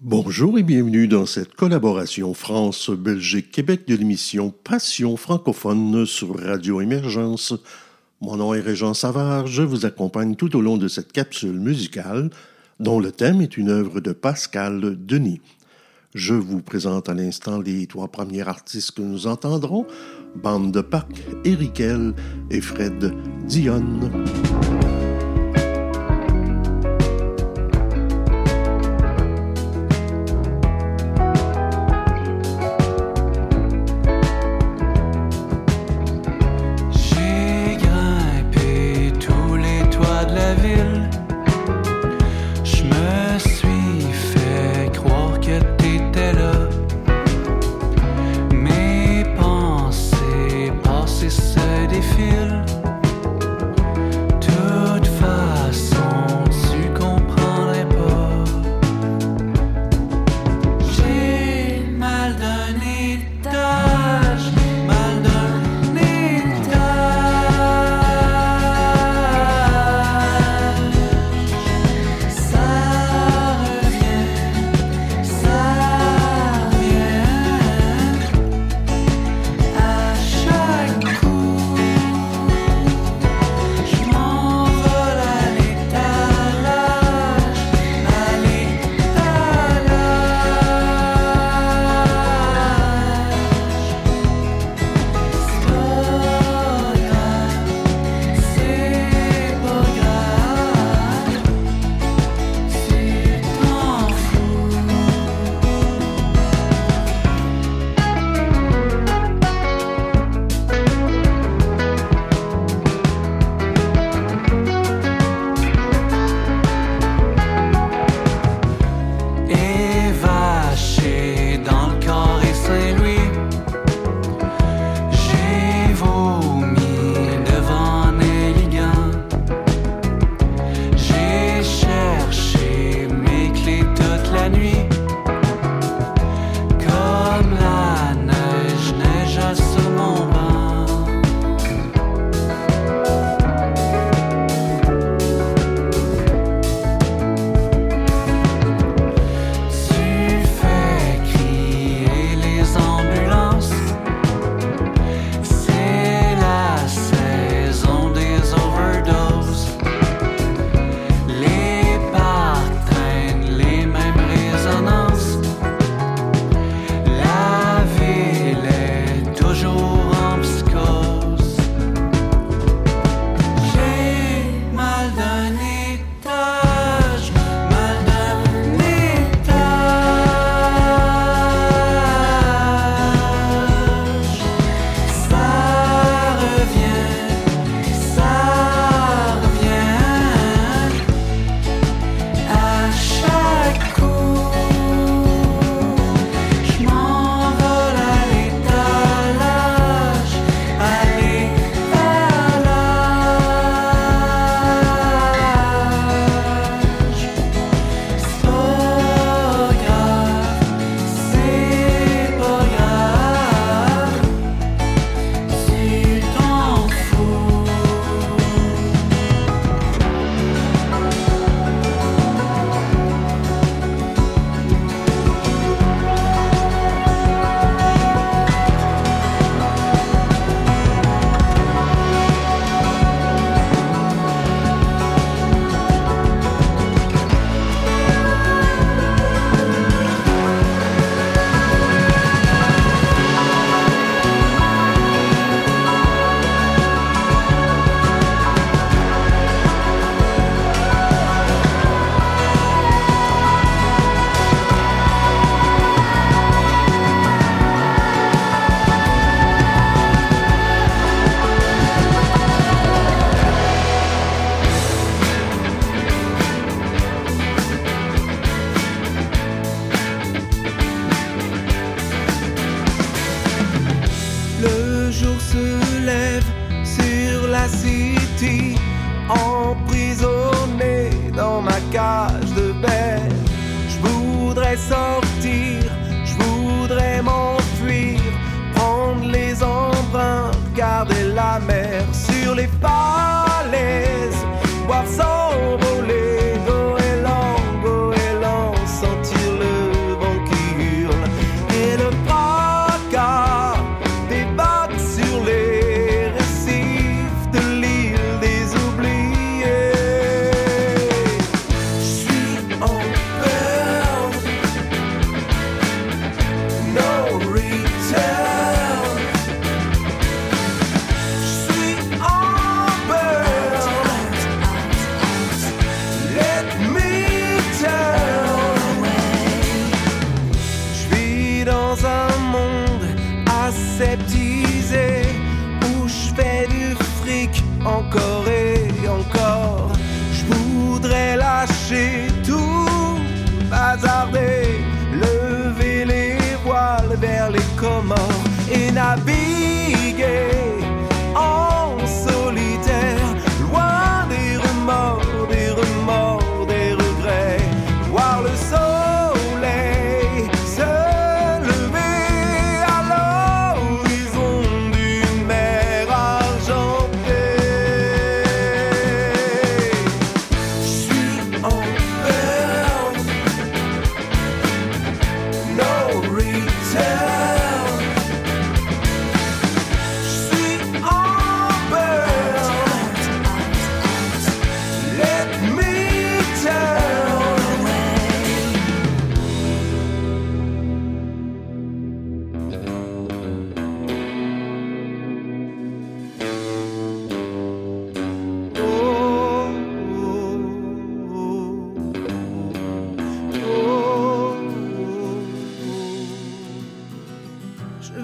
Bonjour et bienvenue dans cette collaboration France-Belgique-Québec de l'émission Passion francophone sur Radio Émergence. Mon nom est Régent Savard, je vous accompagne tout au long de cette capsule musicale dont le thème est une œuvre de Pascal Denis. Je vous présente à l'instant les trois premiers artistes que nous entendrons, Bande de Pâques, Erikel et Fred Dionne.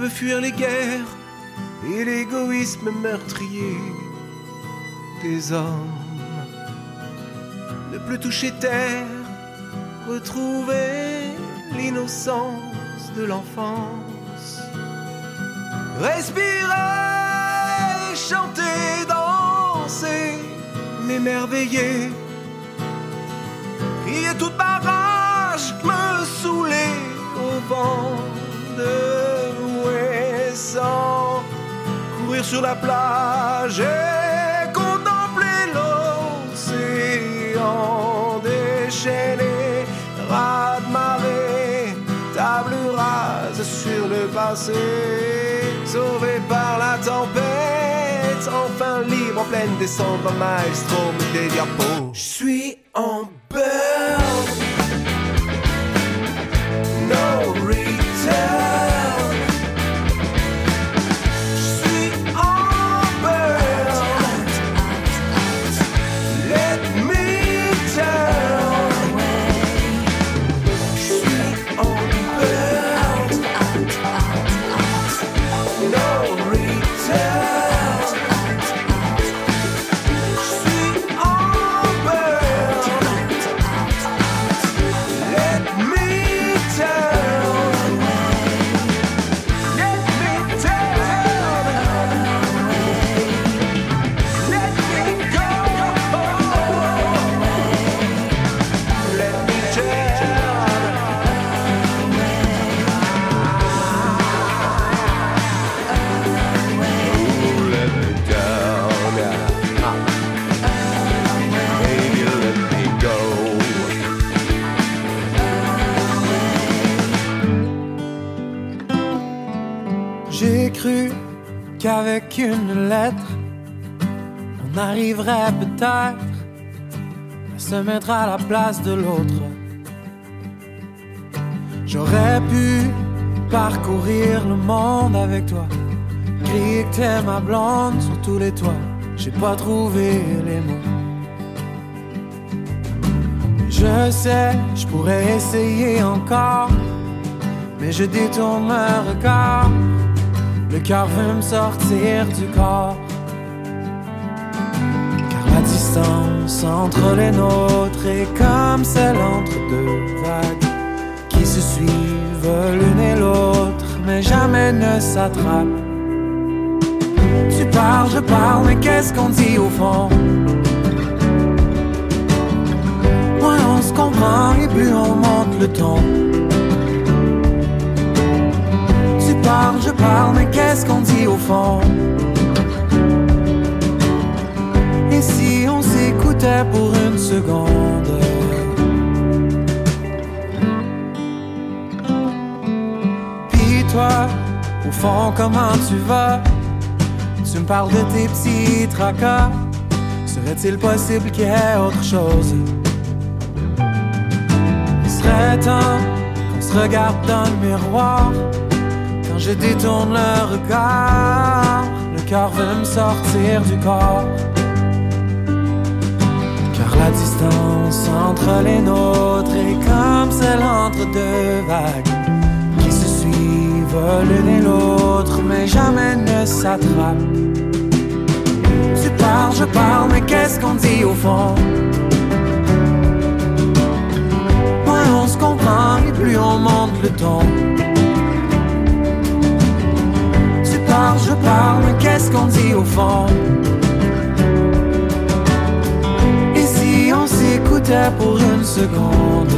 Fuir les guerres et l'égoïsme meurtrier des hommes. Ne plus toucher terre, retrouver l'innocence de l'enfance. Respirer, chanter, danser, m'émerveiller. Crier toute ma rage, me saouler au vent de courir sur la plage et contempler l'océan déchaîné, ras de marée, table rase sur le passé, sauvé par la tempête, enfin libre en pleine descente, un maestro des diapos. Je suis en qu'avec une lettre, on arriverait peut-être à se mettre à la place de l'autre. J'aurais pu parcourir le monde avec toi, crier t'es ma blonde sur tous les toits. J'ai pas trouvé les mots. Je sais, je pourrais essayer encore, mais je détourne le regard. Le cœur veut me sortir du corps. Car la distance entre les nôtres est comme celle entre deux vagues qui se suivent l'une et l'autre, mais jamais ne s'attrapent. Tu parles, je parle, mais qu'est-ce qu'on dit au fond? Moins on se comprend et plus on monte le ton. Tu parles, je mais qu'est-ce qu'on dit au fond? Et si on s'écoutait pour une seconde? Puis toi, au fond, comment tu vas? Tu me parles de tes petits tracas. Serait-il possible qu'il y ait autre chose? Il serait temps qu'on se regarde dans le miroir je détourne le regard, le cœur veut me sortir du corps. Car la distance entre les nôtres est comme celle entre deux vagues qui se suivent l'une et l'autre, mais jamais ne s'attrapent. Tu parles, je parle, mais qu'est-ce qu'on dit au fond? Moins on se comprend et plus on monte le ton. Tu parles, je parle, mais qu'est-ce qu'on dit au fond? Et si on s'écoutait pour une seconde?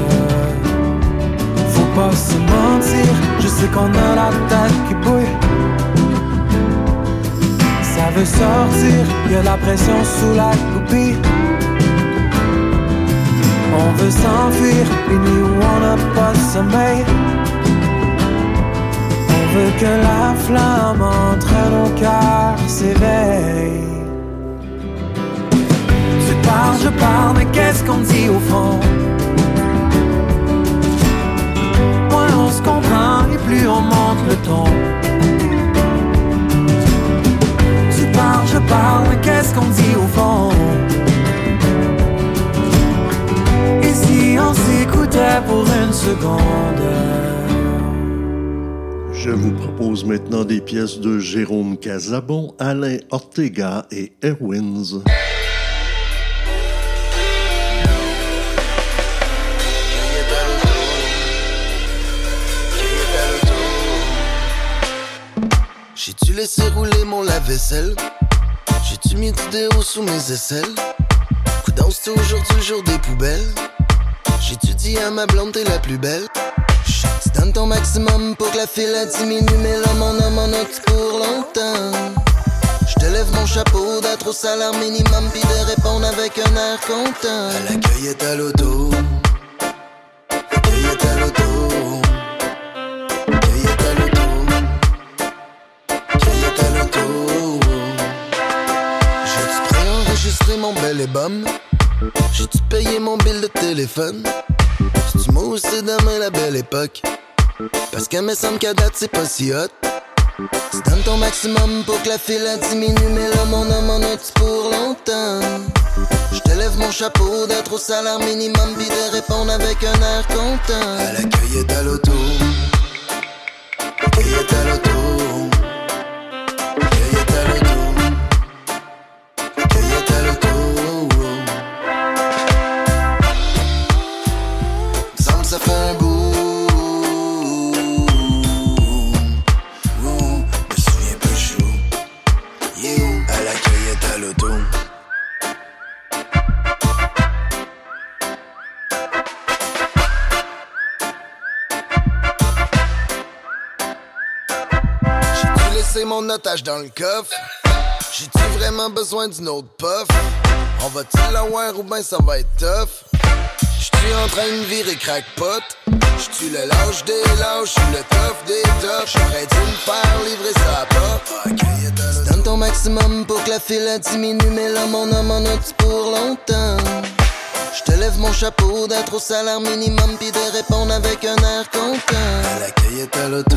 Faut pas se mentir, je sais qu'on a la tête qui bouille. Ça veut sortir, y a la pression sous la copie On veut s'enfuir, les nuits où on n'a pas de sommeil que la flamme entre nos cœurs s'éveille. Tu parles, je parle, mais qu'est-ce qu'on dit au fond? Moins on se comprend et plus on monte le ton. Tu parles, je parle, mais qu'est-ce qu'on dit au fond? Et si on s'écoutait pour une seconde? Je vous propose maintenant des pièces de Jérôme Casabon, Alain Ortega et Erwins. J'ai-tu laissé rouler mon lave-vaisselle? J'ai-tu mis du déo sous mes aisselles? Coudon, c'est aujourd'hui le jour des poubelles? J'ai-tu dit à ma blonde t'es la plus belle? Donnes ton maximum pour que la file diminue, mais l'homme en homme en a pour longtemps. Je te lève mon chapeau d'être au salaire minimum puis de répondre avec un air content. À la cueillette à l'auto. Cueillette à. J'ai-tu préenregistré mon bel ébum? J'ai-tu payé mon bill de téléphone? C'est-tu moi ou c'est demain la belle époque? Parce qu'à me semble qu'à date c'est pas si hot. Tu donnes ton maximum pour que la file diminue, mais là mon homme en a pour longtemps. Je te lève mon chapeau d'être au salaire minimum, puis de répondre avec un air content. À la cueillette à l'auto. Cueillette à l'auto. Dans le coffre? J'ai-tu vraiment besoin d'une autre puff? On va-tu la voir ou ben ça va être tough? J'suis en train de virer crackpot. J'suis le lâche des lâches, j'suis le tough des toughs. J'aurais dû me faire livrer ça pas. Donne ton maximum pour que la file diminue, mais là mon homme en a pour longtemps? Je te lève mon chapeau d'être au salaire minimum puis de répondre avec un air content. À la cueillette à l'auto.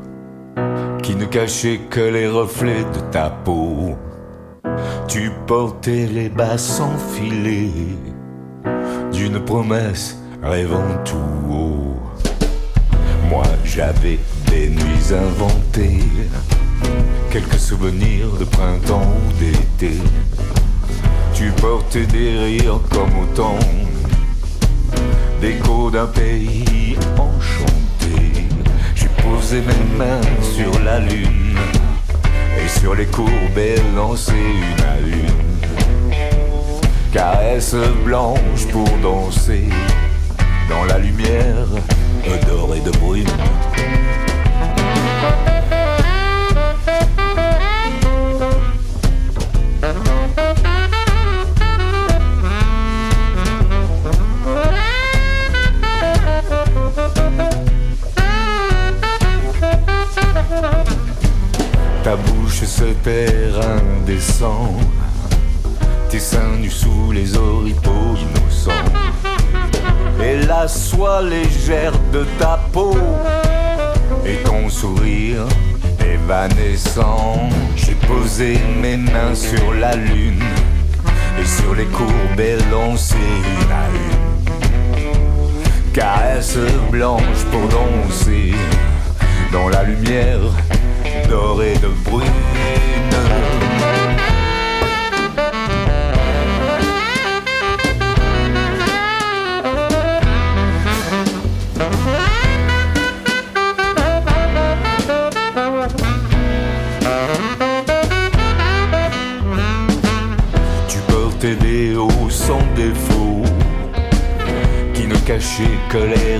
qui ne cachaient que les reflets de ta peau. Tu portais les bas sans d'une promesse rêvant tout haut. Moi j'avais des nuits inventées, quelques souvenirs de printemps ou d'été. Tu portais des rires comme autant d'écho d'un pays enchanté. Posé mes mains sur la lune et sur les courbes et lancé une à une. Caresse blanche pour danser dans la lumière dorée de brune. Se perd indécent, tes seins nus sous les oripeaux innocents, et la soie légère de ta peau, et ton sourire évanescent. J'ai posé mes mains sur la lune, et sur les courbes et lancé une à une. Caresse blanche pour danser dans la lumière dorée de brune. Tu portais des hauts sans défaut qui ne cachaient que les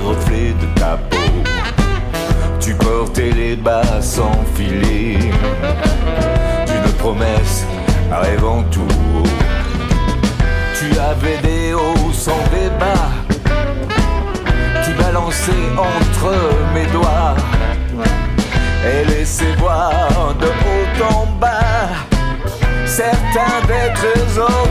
rêvant tout. Tu avais des hauts sans débat, tu balançais entre mes doigts. Et laissais voir de haut en bas certains d'êtres heureux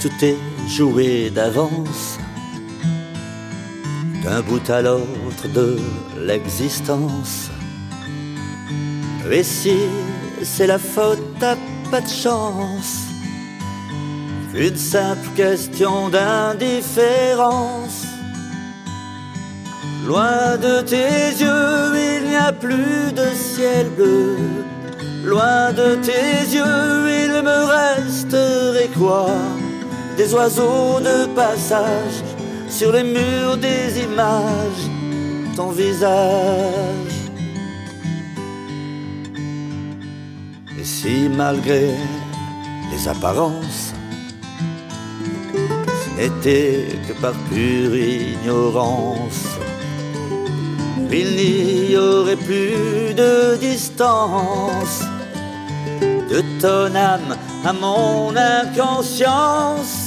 tout est joué d'avance, d'un bout à l'autre de l'existence. Et si c'est la faute, t'as pas de chance, une simple question d'indifférence. Loin de tes yeux, il n'y a plus de ciel bleu. Loin de tes yeux, il me resterait quoi? Des oiseaux de passage sur les murs des images, ton visage. Et si malgré les apparences, ce n'était que par pure ignorance, il n'y aurait plus de distance de ton âme à mon inconscience.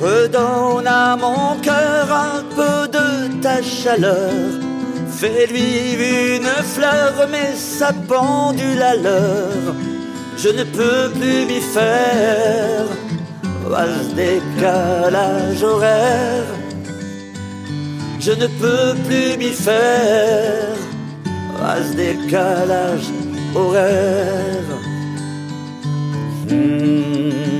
Redonne à mon cœur un peu de ta chaleur. Fais-lui une fleur, mais sa pendule à l'heure. Je ne peux plus m'y faire à ce décalage horaire. Je ne peux plus m'y faire à ce décalage horaire. Hmm.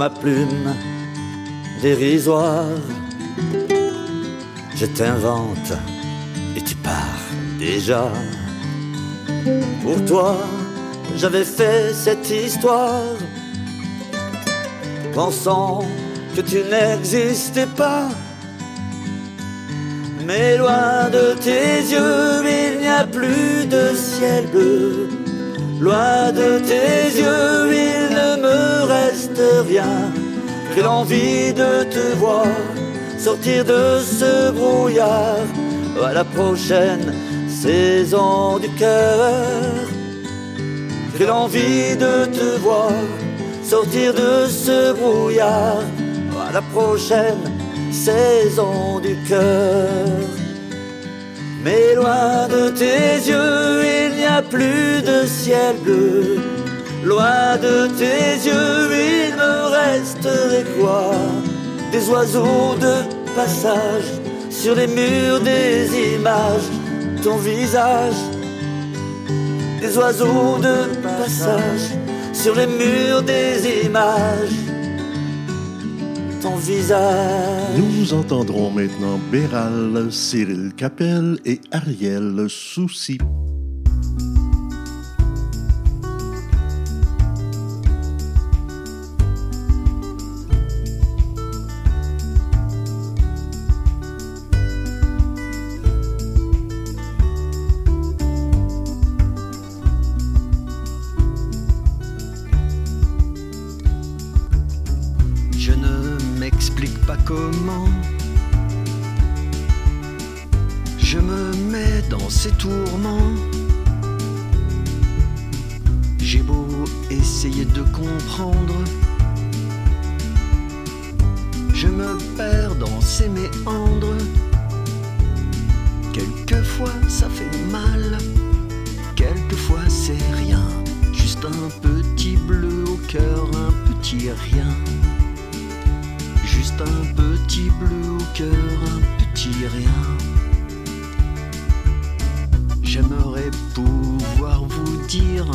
Ma plume dérisoire. Je t'invente et tu pars déjà. Pour toi, j'avais fait cette histoire, pensant que tu n'existais pas. Mais loin de tes yeux, il n'y a plus de ciel bleu. Loin de tes yeux, il me reste rien que l'envie de te voir sortir de ce brouillard à la prochaine saison du cœur. Que l'envie de te voir sortir de ce brouillard à la prochaine saison du cœur. Mais loin de tes yeux, il n'y a plus de ciel bleu. Loin de tes yeux, il me resterait quoi? Des oiseaux de passage sur les murs des images, ton visage. Des oiseaux de passage sur les murs des images ton visage. Nous entendrons maintenant Béral, Cyril Capel et Ariel Soucy. J'ai beau essayer de comprendre, me perds dans ces méandres. Quelquefois ça fait mal, quelquefois c'est rien. Juste un petit bleu au cœur, un petit rien. Juste un petit bleu au cœur, un petit rien. J'aimerais pouvoir vous dire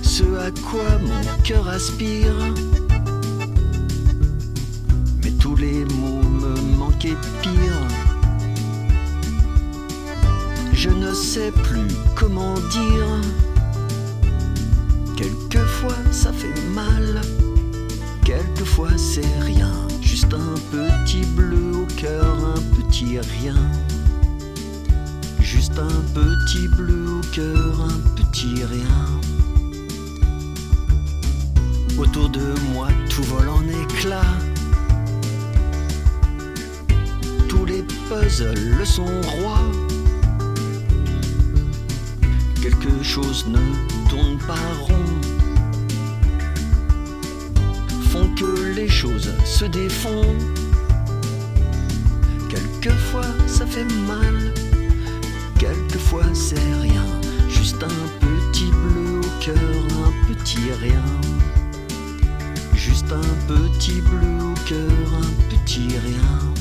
ce à quoi mon cœur aspire. Mais tous les mots me manquaient pire. Je ne sais plus comment dire. Quelquefois ça fait mal, quelquefois c'est rien. Juste un petit bleu au cœur, un petit rien. Juste un petit bleu au cœur, un petit rien. Autour de moi, tout vole en éclats. Tous les puzzles sont rois. Quelque chose ne tourne pas rond. Que les choses se défont. Quelquefois ça fait mal, quelquefois c'est rien. Juste un petit bleu au cœur, un petit rien. Juste un petit bleu au cœur, un petit rien.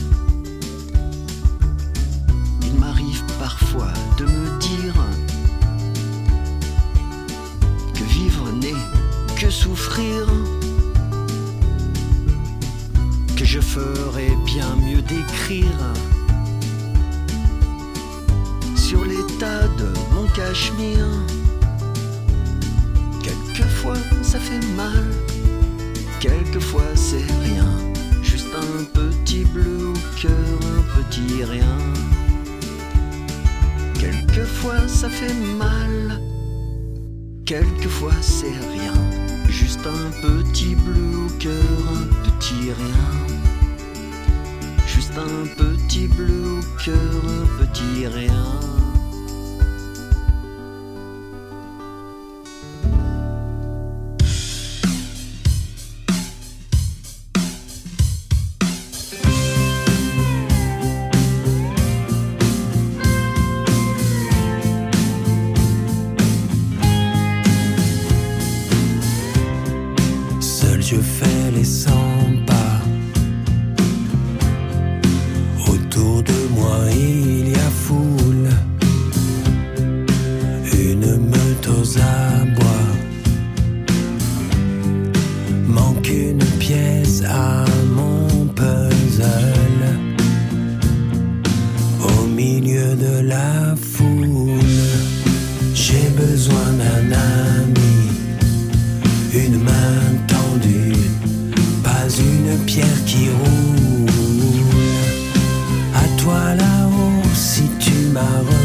Quelquefois c'est rien, juste un petit bleu au cœur, un petit rien. Juste un petit bleu au cœur, un petit rien. Tu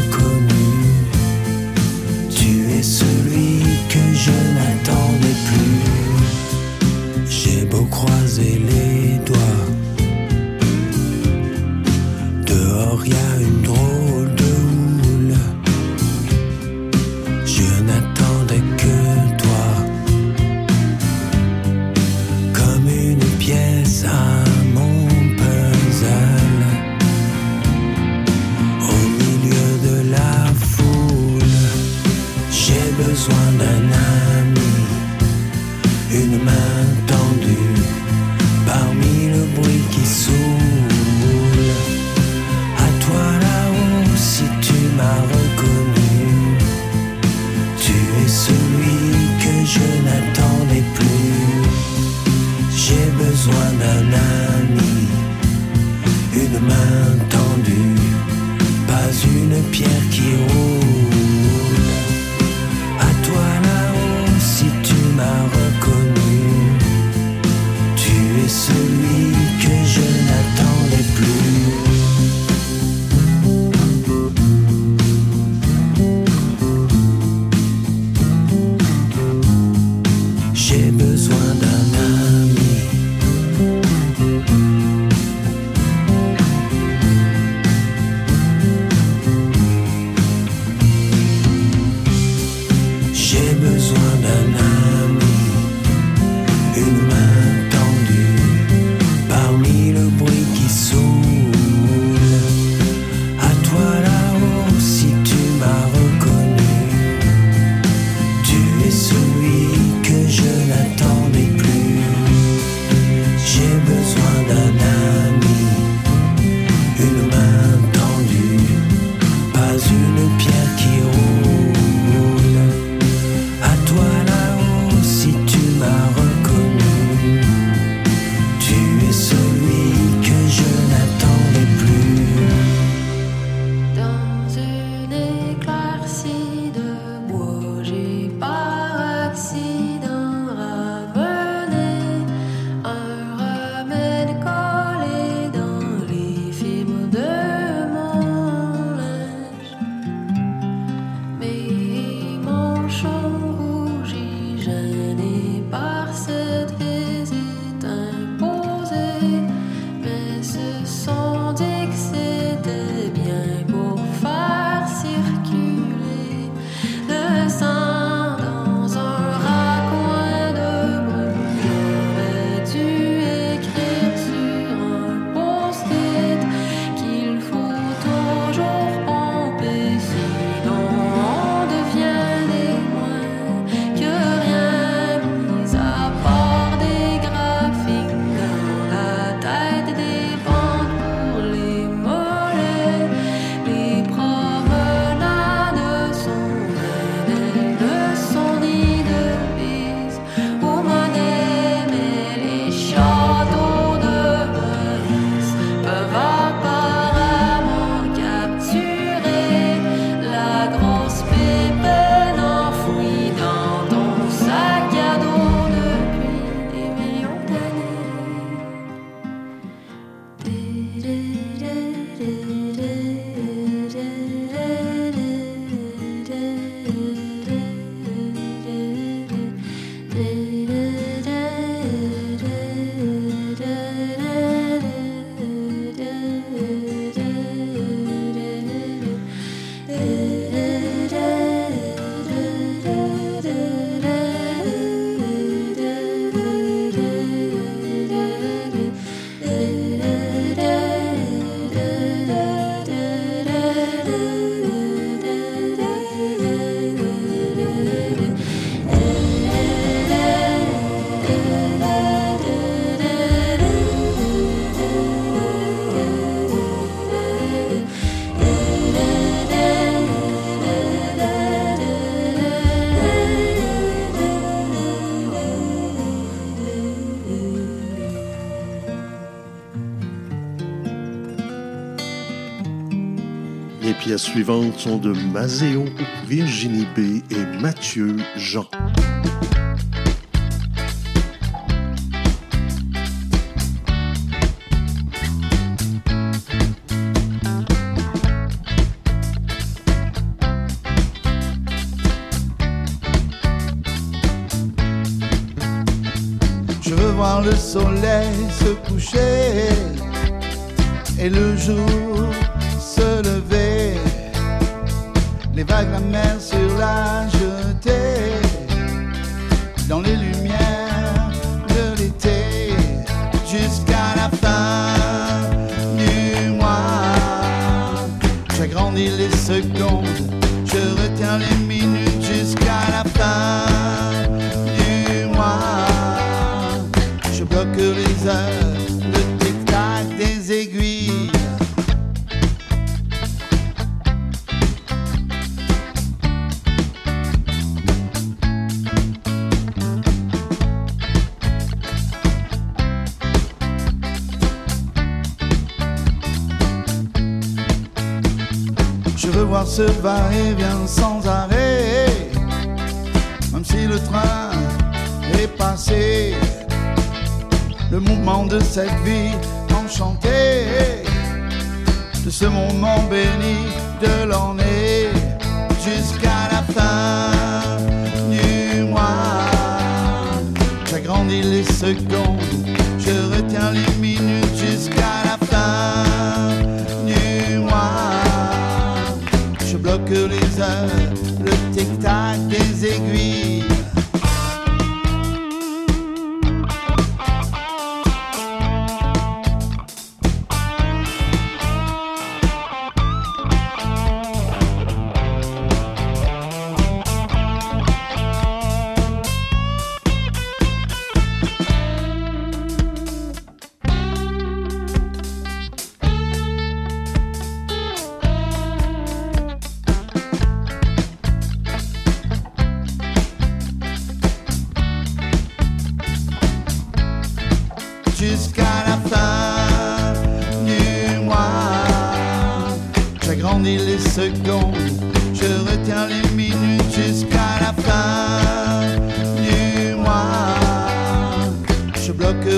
pièces suivantes sont de Mazéo, Virginie B et Mathieu Jean. Je veux voir le soleil se coucher et le jour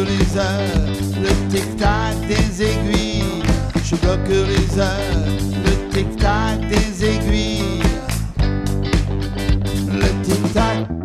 les heures, le tic-tac des aiguilles. Je bloque les heures, le tic-tac des aiguilles. Le tic-tac.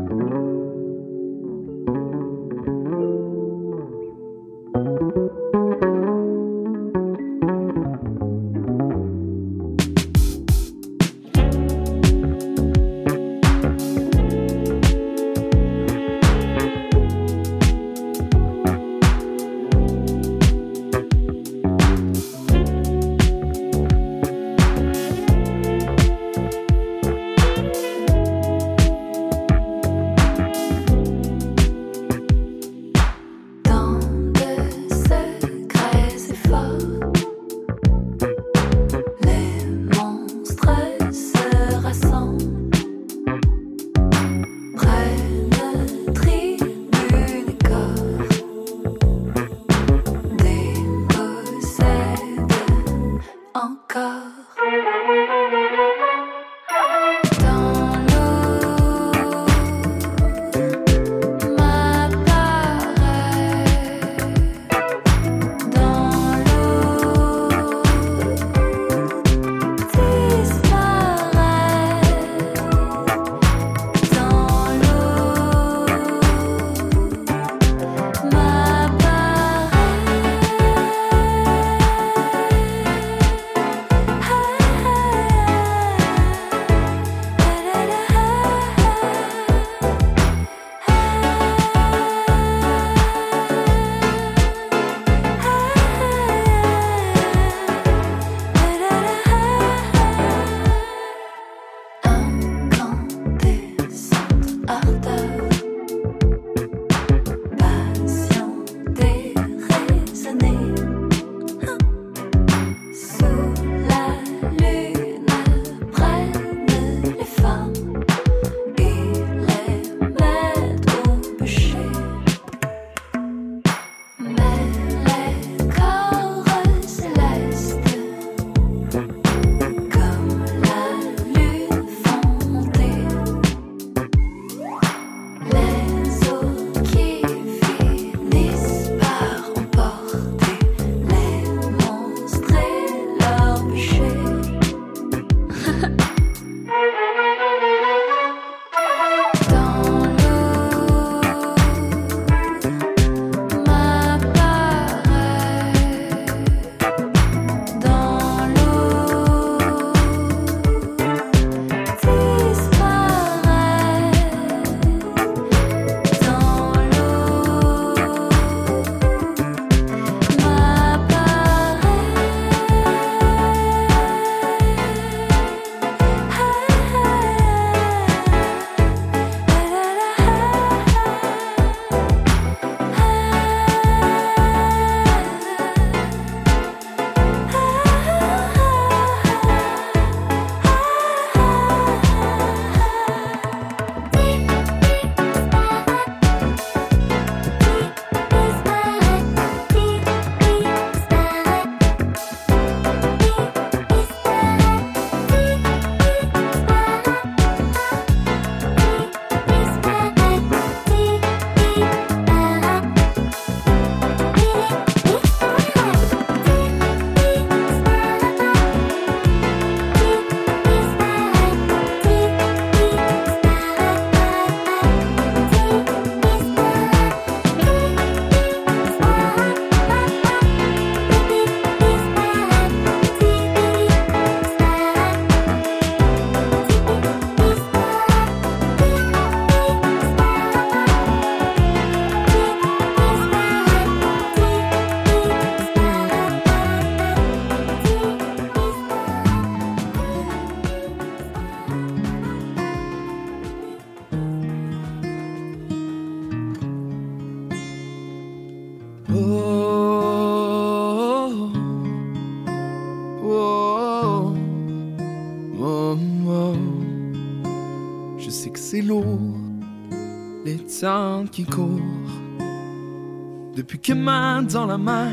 Depuis que main dans la main,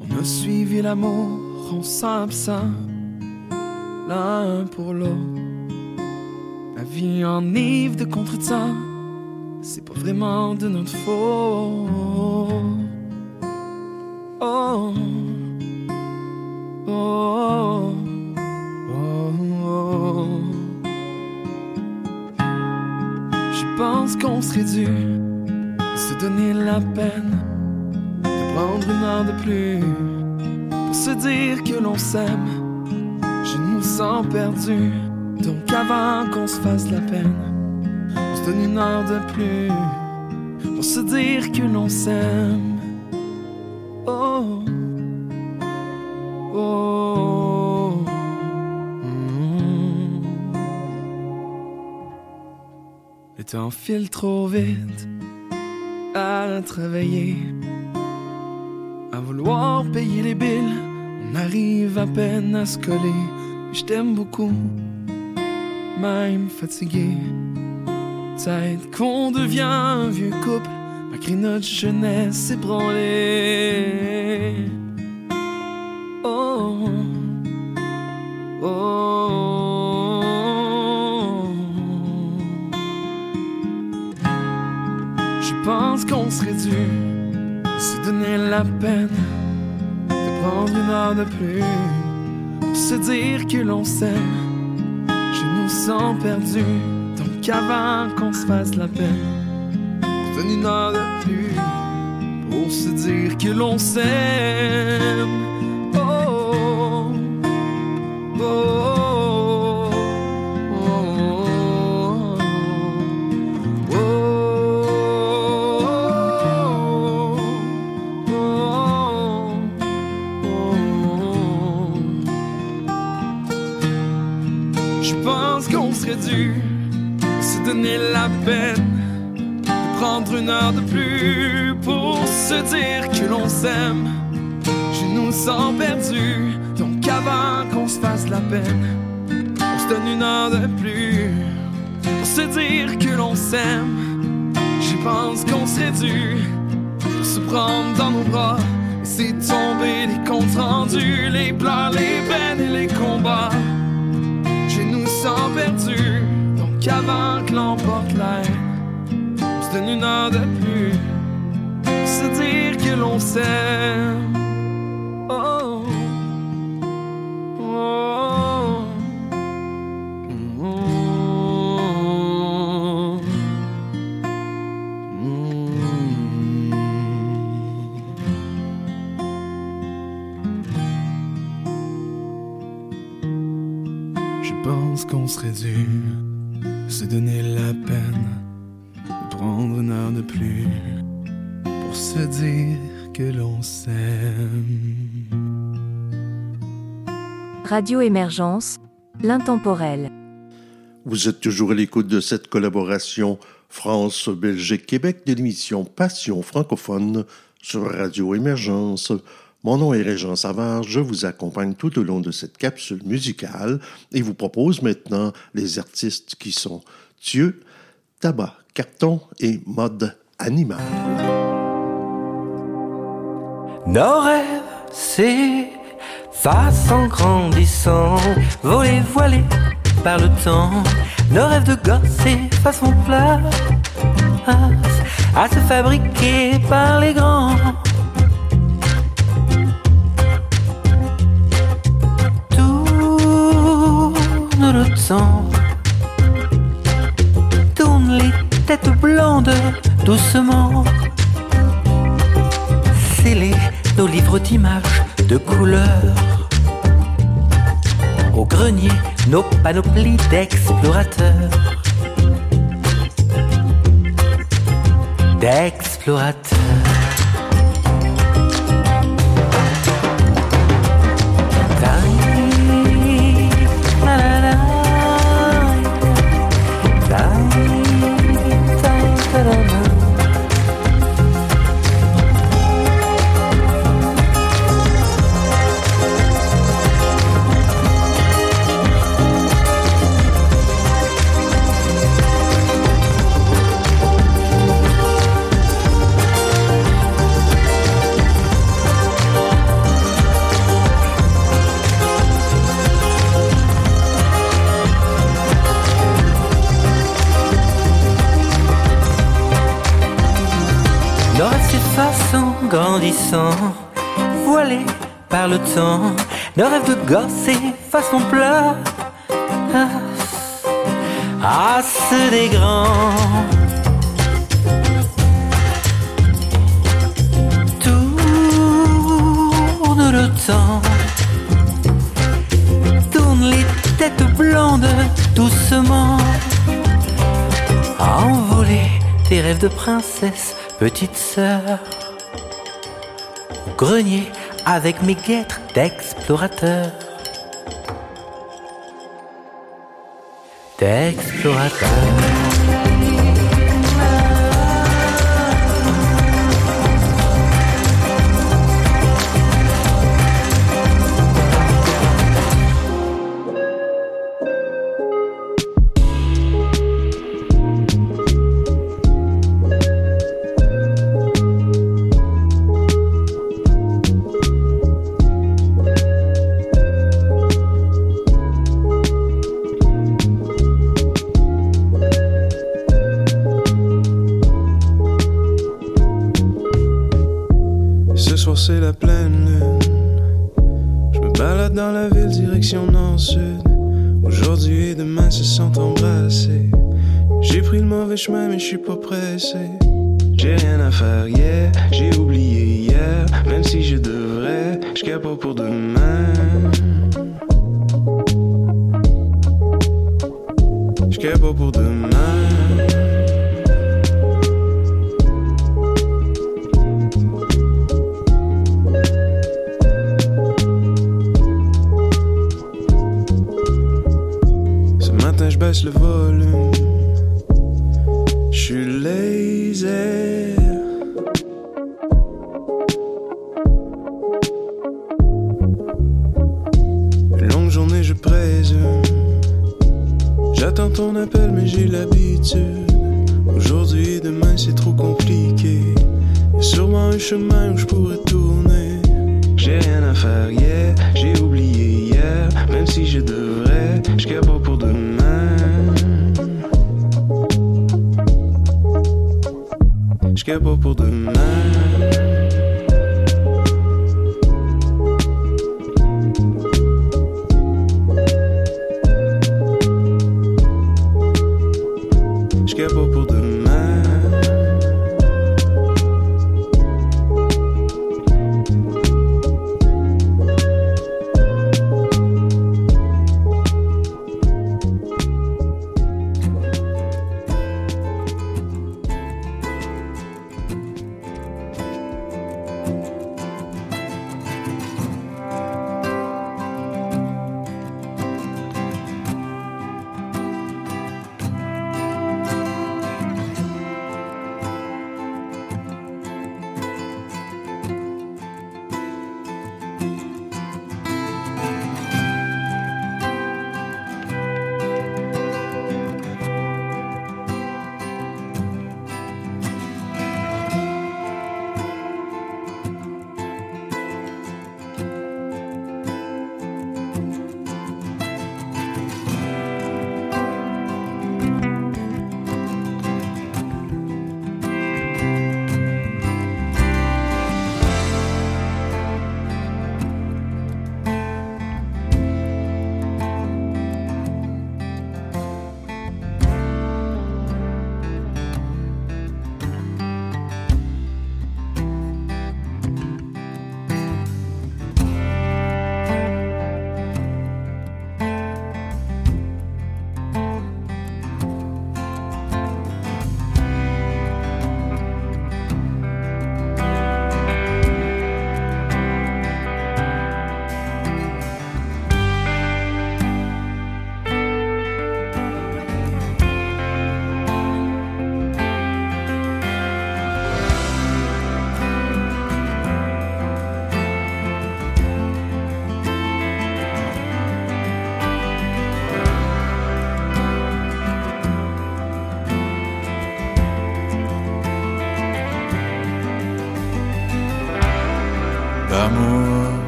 on a suivi l'amour, on s'absent l'un pour l'autre. La vie enivre de contre-temps, c'est pas vraiment de notre faute. Oh, oh, oh, oh. Je pense qu'on serait dû donner la peine de prendre une heure de plus pour se dire que l'on s'aime. Je nous sens perdus, donc avant qu'on se fasse la peine, on se donne une heure de plus pour se dire que l'on s'aime. Oh, oh. Le temps file trop vite à travailler, à vouloir payer les billes. On arrive à peine à se coller. Je t'aime beaucoup, même fatigué. Peut-être qu'on devient un vieux couple, malgré notre jeunesse ébranlée. Serait dû se donner la peine de prendre une heure de plus pour se dire que l'on s'aime. Je nous sens perdus, donc avant qu'on se fasse la peine, on donne une heure de plus pour se dire que l'on s'aime. Oh, oh, oh, une heure de plus pour se dire que l'on s'aime. Je nous sens perdus, donc avant qu'on se fasse la peine, on se donne une heure de plus pour se dire que l'on s'aime. Je pense qu'on serait dû pour se prendre dans nos bras. Laisser tomber les comptes rendus, les pleurs, les peines et les combats. Je nous sens perdus, donc avant que l'emporte l'air, une heure de plus. Se dire que l'on s'aime. Oh, oh, oh, Je pense qu'on serait dû se donner Radio Émergence, l'intemporel. Vous êtes toujours à l'écoute de cette collaboration France-Belgique-Québec de l'émission Passion francophone sur Radio Émergence. Mon nom est Régent Savard, je vous accompagne tout au long de cette capsule musicale et vous propose maintenant les artistes qui sont Thieu, Tabac, Carton et Mode Animal. Nos rêves s'effacent en grandissant, volés, voilés par le temps. Nos rêves de gosse s'effacent en place à se fabriquer par les grands. Tourne le temps, tourne les têtes blondes doucement sceller nos livres d'images, de couleurs. Au grenier, nos panoplies d'explorateurs. D'explorateurs. Grandissant, voilé par le temps, nos rêves de gosse façon plat. Ah, ceux des grands. Tourne le temps, tourne les têtes blondes doucement, envoler tes rêves de princesse, petite sœur. Grenier avec mes guêtres d'explorateurs. D'explorateurs. c'est la pleine lune. Je me balade dans la ville, direction nord-sud. Aujourd'hui et demain se sont embrassés. J'ai pris le mauvais chemin, mais je suis pas pressé. J'ai rien à faire hier, yeah. j'ai oublié hier, même si je devrais, je capote pour demain. Je capote pour demain.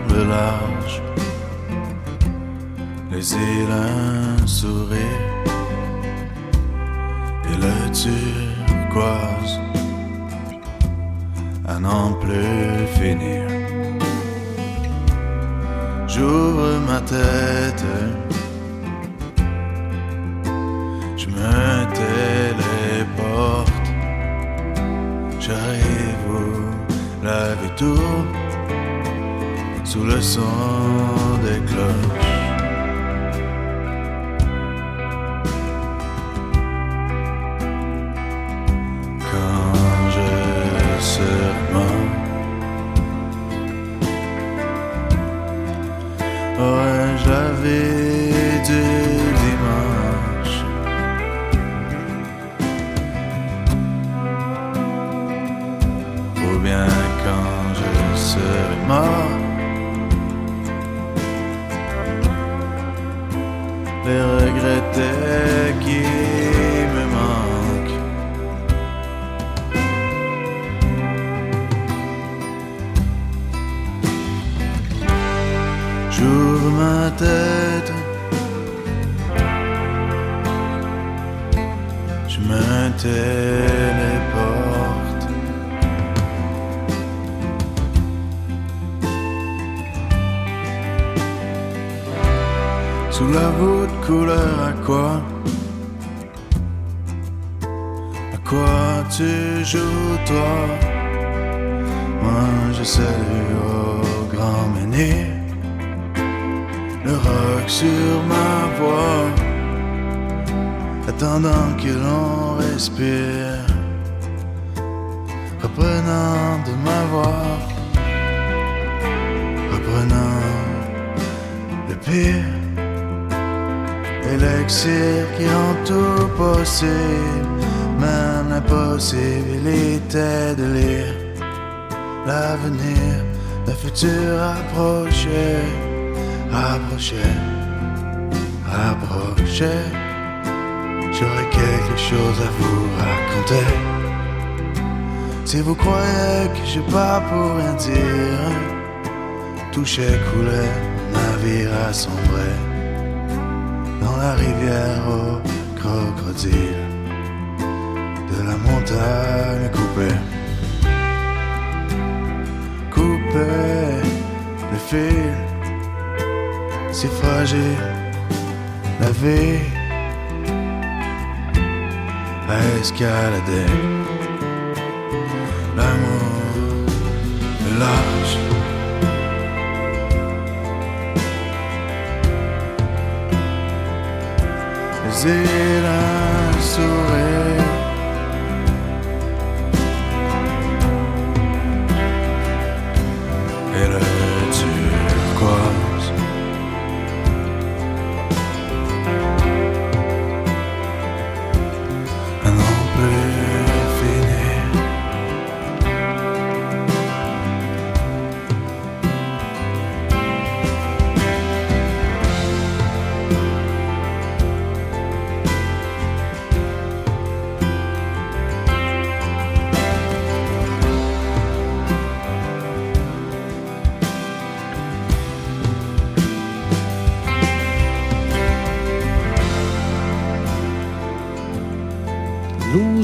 le large, les îles sourient et le turquoise à n'en plus finir. J'ouvre ma tête, je me téléporte, j'arrive où la vie le son des cloches. déchets coulaient, navire assombrait dans la rivière au crocodile de la montagne coupée. Coupée de fil, si fragile la vie à escalader.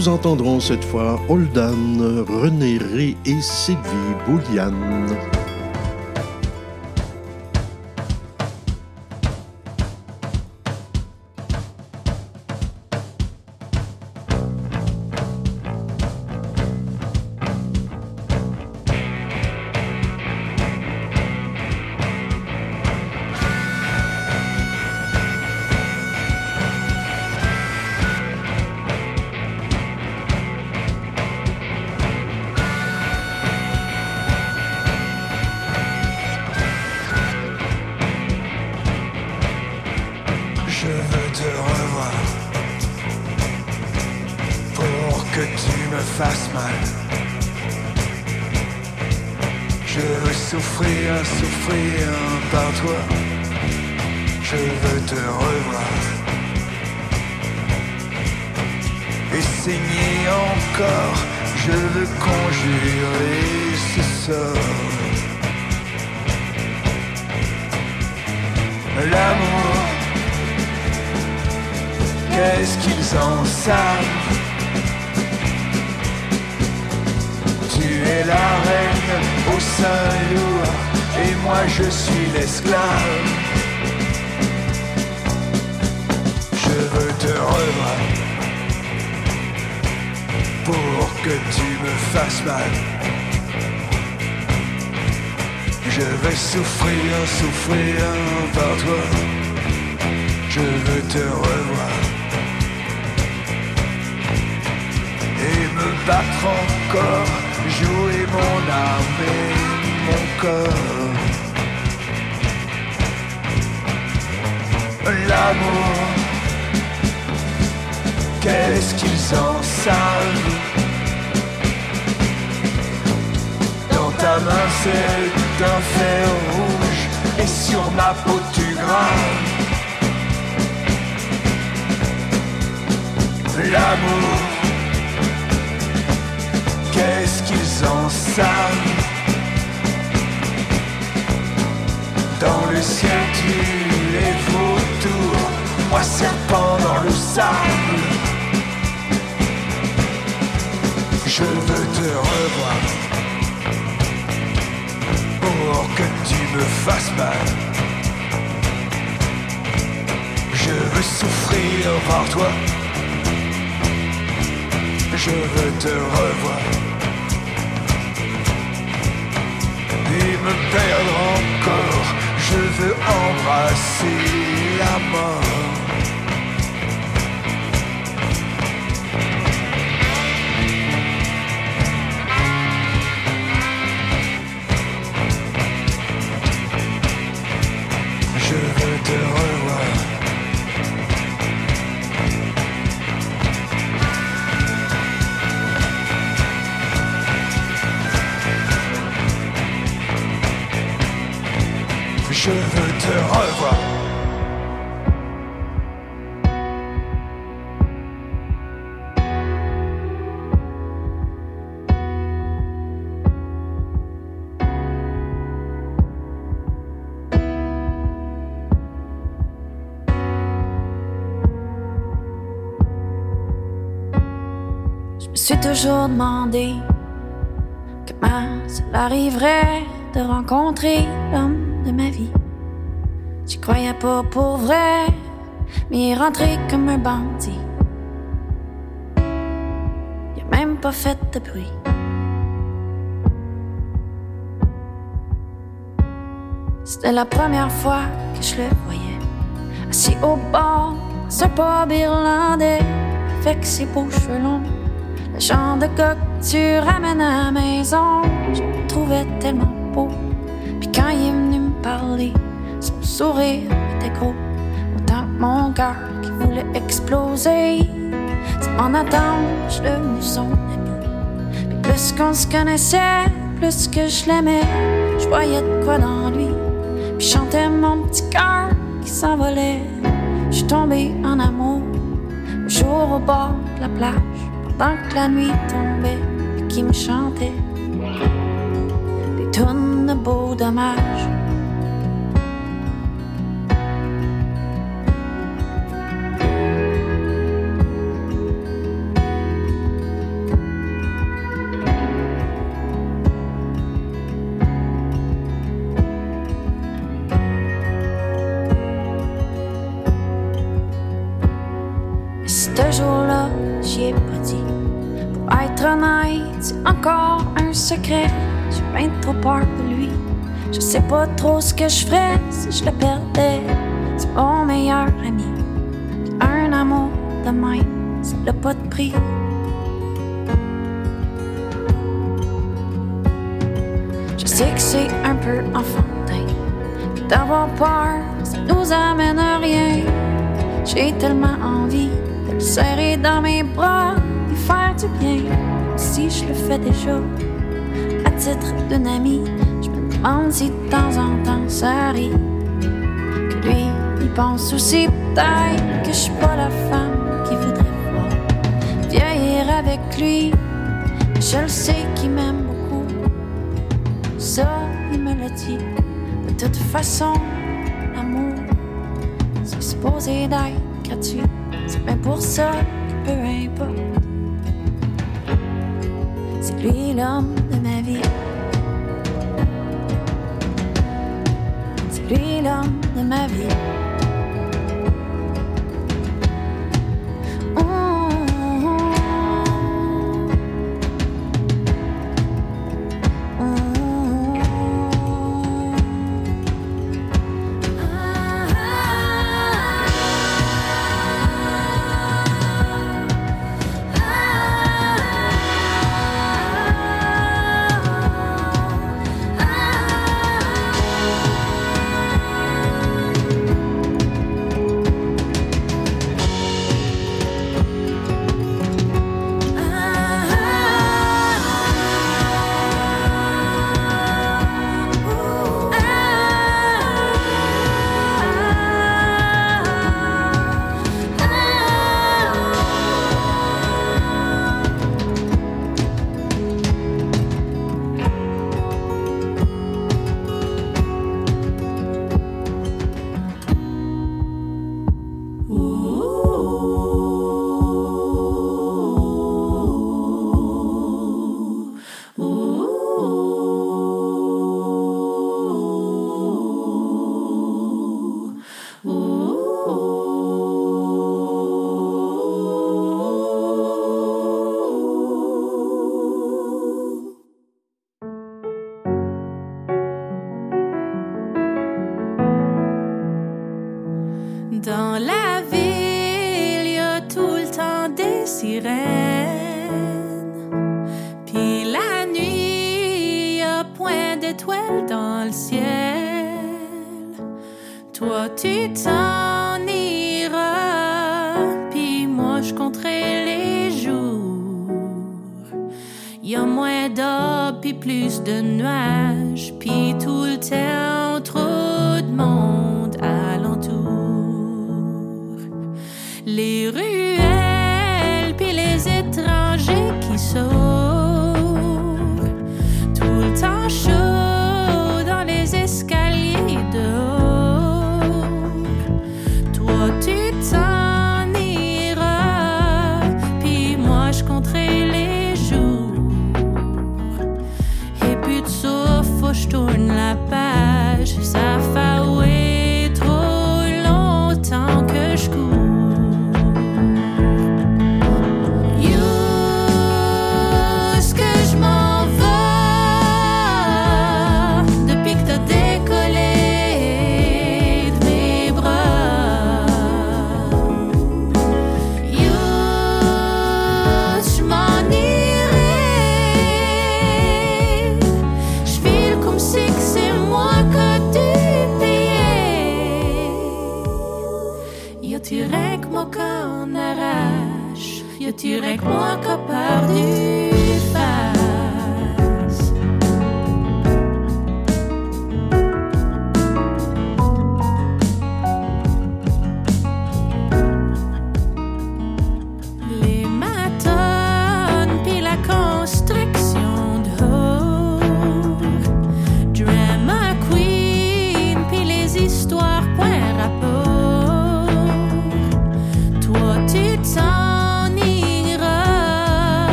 nous entendrons cette fois Holdan, René Ré et Sylvie Bouliane. Suis toujours demandé comment cela arriverait de rencontrer l'homme de ma vie. J'y croyais pas pour vrai, mais il est rentré comme un bandit. Il a même pas fait de bruit. C'était la première fois que je le voyais, assis au bord, ce pub irlandais, avec ses beaux cheveux longs. Genre de que tu ramènes à la maison, je le trouvais tellement beau. Puis quand il est venu me parler, son sourire était gros, autant que mon cœur qui voulait exploser. Sans m'en attendre, je devenu son ami. Puis plus qu'on se connaissait, plus que je l'aimais, je voyais de quoi dans lui. Puis chantais mon petit cœur qui s'envolait. Je suis tombée en amour, le jour au bord de la plage, pendant que la nuit tombait, qui me chantait des tonnes de beaux dommages. Secret. J'ai bien trop peur de lui. Je sais pas trop ce que je ferais si je le perdais. C'est mon meilleur ami. Un amour de même, ça n'a pas de prix. Je sais que c'est un peu enfantin. D'avoir peur, ça nous amène à rien. J'ai tellement envie de le serrer dans mes bras, lui faire du bien. Si je le fais déjà, je me demande si de temps en temps ça arrive. Que lui, il pense aussi peut-être que je suis pas la femme qu'il voudrait voir. Vieillir avec lui, je le sais qu'il m'aime beaucoup. Ça, il me l'a dit. De toute façon, l'amour, c'est supposé d'être gratuit. C'est bien pour ça que peu importe. C'est lui l'homme de ma vie. C'est lui l'homme de ma vie.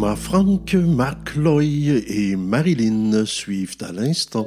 Naïma Frank, Marc Loy et Marilyn suivent à l'instant.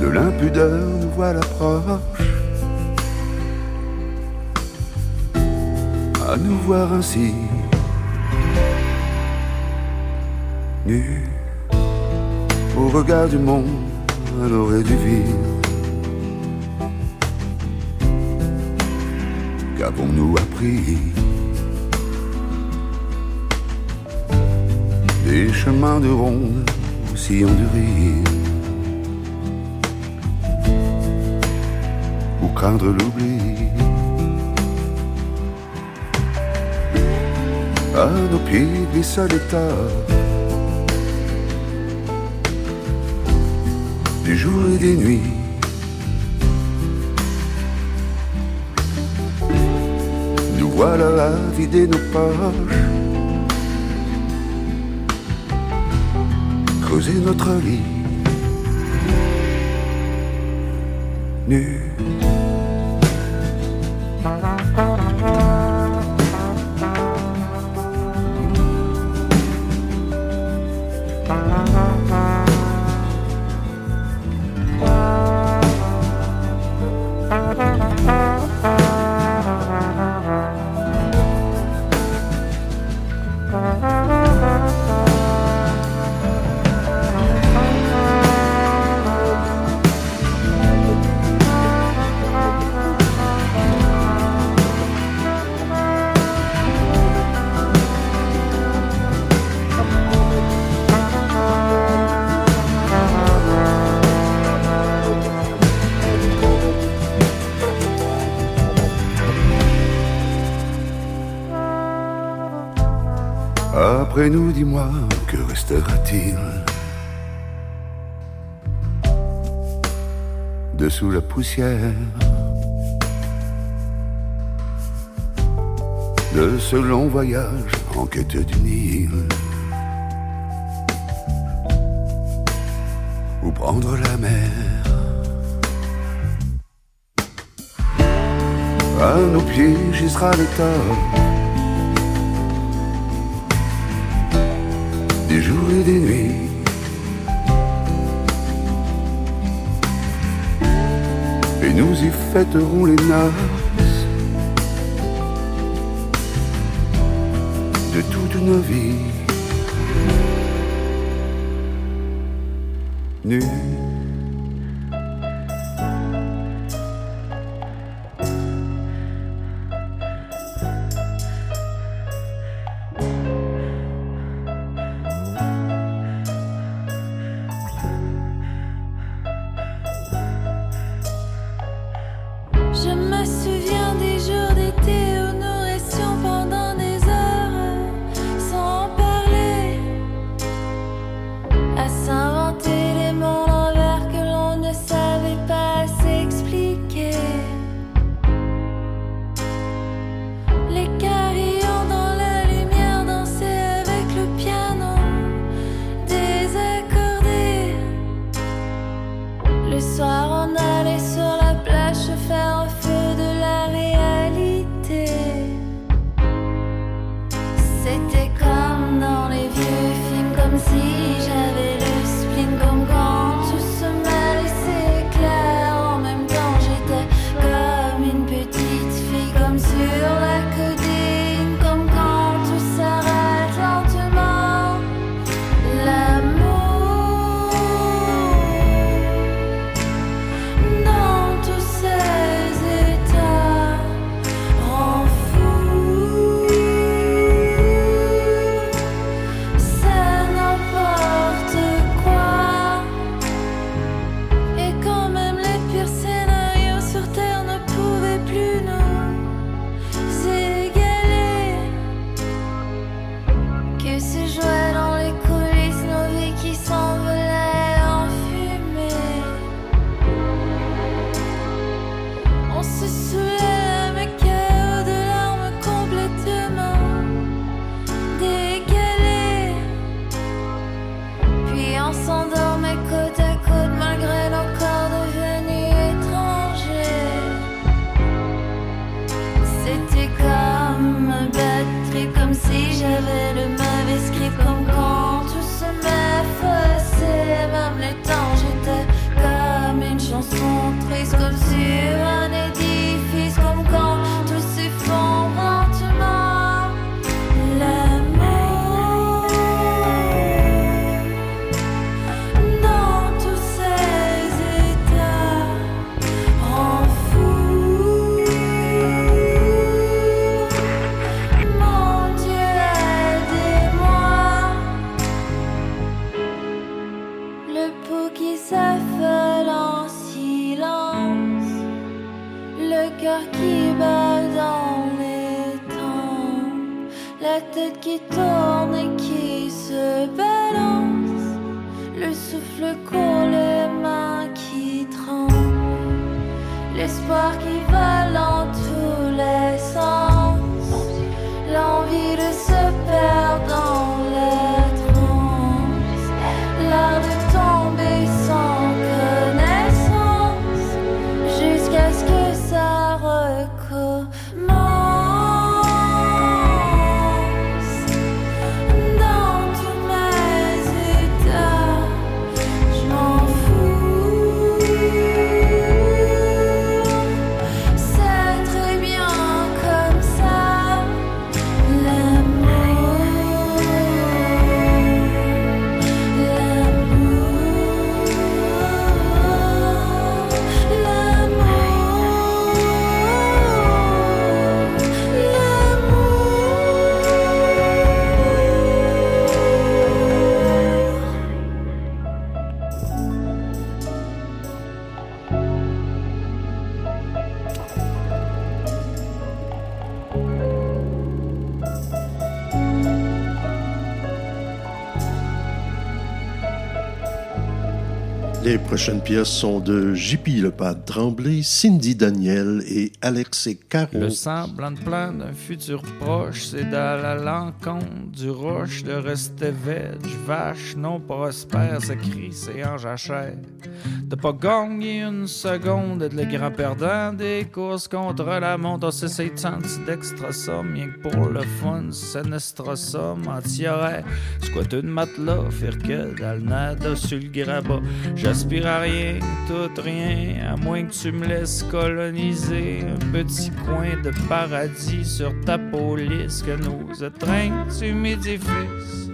De l'impudeur nous voilà proches, à nous voir ainsi, nus, au regard du monde, à l'oreille du vide. qu'avons-nous appris? Des chemins de ronde au sillon du rire. Ou craindre l'oubli. À nos pieds glisse l'état. Des jours et des nuits. Voilà la vider nos poches, creuser notre lit. De ce long voyage en quête d'une île. Ou prendre la mer. À nos pieds gisera l'état fêteront les noces de toutes nos vies. Prochaines pièces sont de JP Le Pas Tremblay, Cindy Daniel et Alex et Caro. Le semblant de plan d'un futur proche, c'est à l'encontre du roche, de rester veg, vache non prospère, se crie anges à chair. De pas gagner une seconde, être le grand perdant des courses contre la montre, c'est ses d'extra somme, rien que pour le fun, senestra somme, anti-arrêt, squat une matelas, faire que dans le nada sur le grabat. J'aspire rien, tout rien, à moins que tu me laisses coloniser un petit coin de paradis sur ta police que nos étreintes m'édifices.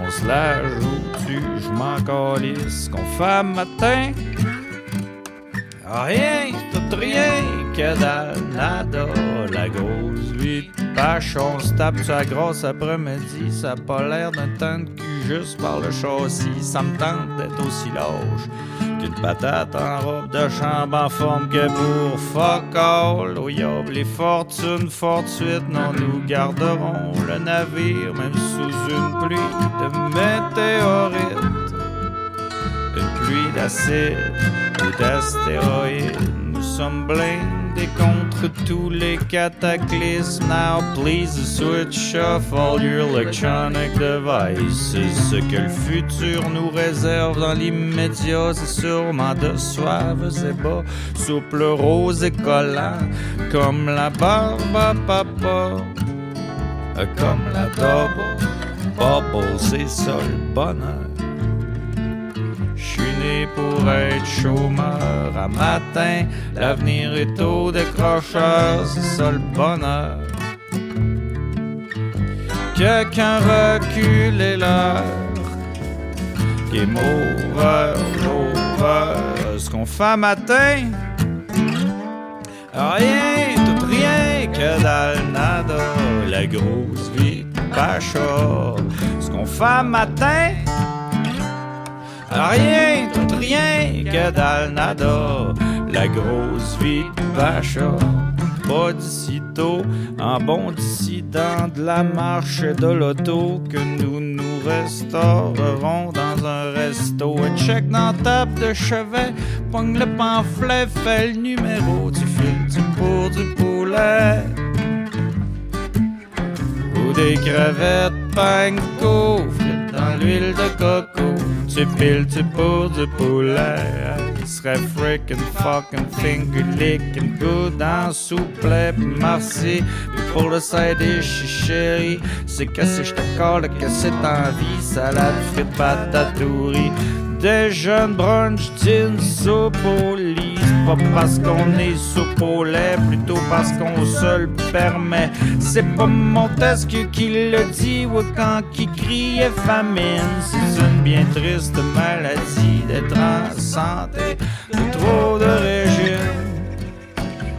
On se la joue-tu, je m'en calisse, qu'on fait matin. Rien, tout rien, que dalle, nada, la grosse vie vache, on se tape la grosse après-midi, ça a pas l'air d'un temps de cul juste par le châssis, ça me tente d'être aussi large qu'une patate en robe de chambre en forme que pour fuck all, oh yob, les fortunes fortuites, non, nous garderons le navire, même sous une pluie de météorites, une pluie d'acide ou d'astéroïdes, nous sommes contre tous les cataclysmes. Now please switch off all your electronic devices. Ce que le futur nous réserve dans l'immédiat, c'est sûrement de suaves et bas, souple, rose et collant, comme la barbe à papa, comme la double. Bubble, c'est ça le bonheur. Je suis né pour être chômeur à matin. L'avenir est au décrocheur, c'est ça le bonheur. Que qu'un recul est l'heure. Game over, over. Ce qu'on fait matin, rien, tout rien que dans le nada. La grosse vie pacha. Ce qu'on fait matin, rien, tout rien que dans le nada. La grosse vie vacha. Pas d'aussitôt, en bon dissident de la marche et de l'auto, que nous nous restaurerons dans un resto. Un check dans table de chevet, pogne le pamphlet, fait le numéro du fil du pour du poulet. Ou des crevettes panko, dans l'huile de coco. Tu piles du pour du poulet. Serait freaking fucking finger licking good en pis merci. Pour le side dish, chérie, c'est cassé, j't'accorde que c'est en vie. Salade, frites, patatouris. Des jeunes brunch, d'une soupe au lit. Pas parce qu'on est soupe au lait, plutôt parce qu'on se le permet. C'est pas Montesquieu qui le dit, ou quand qui criait famine. C'est une bien triste maladie d'être en santé, trop de régime.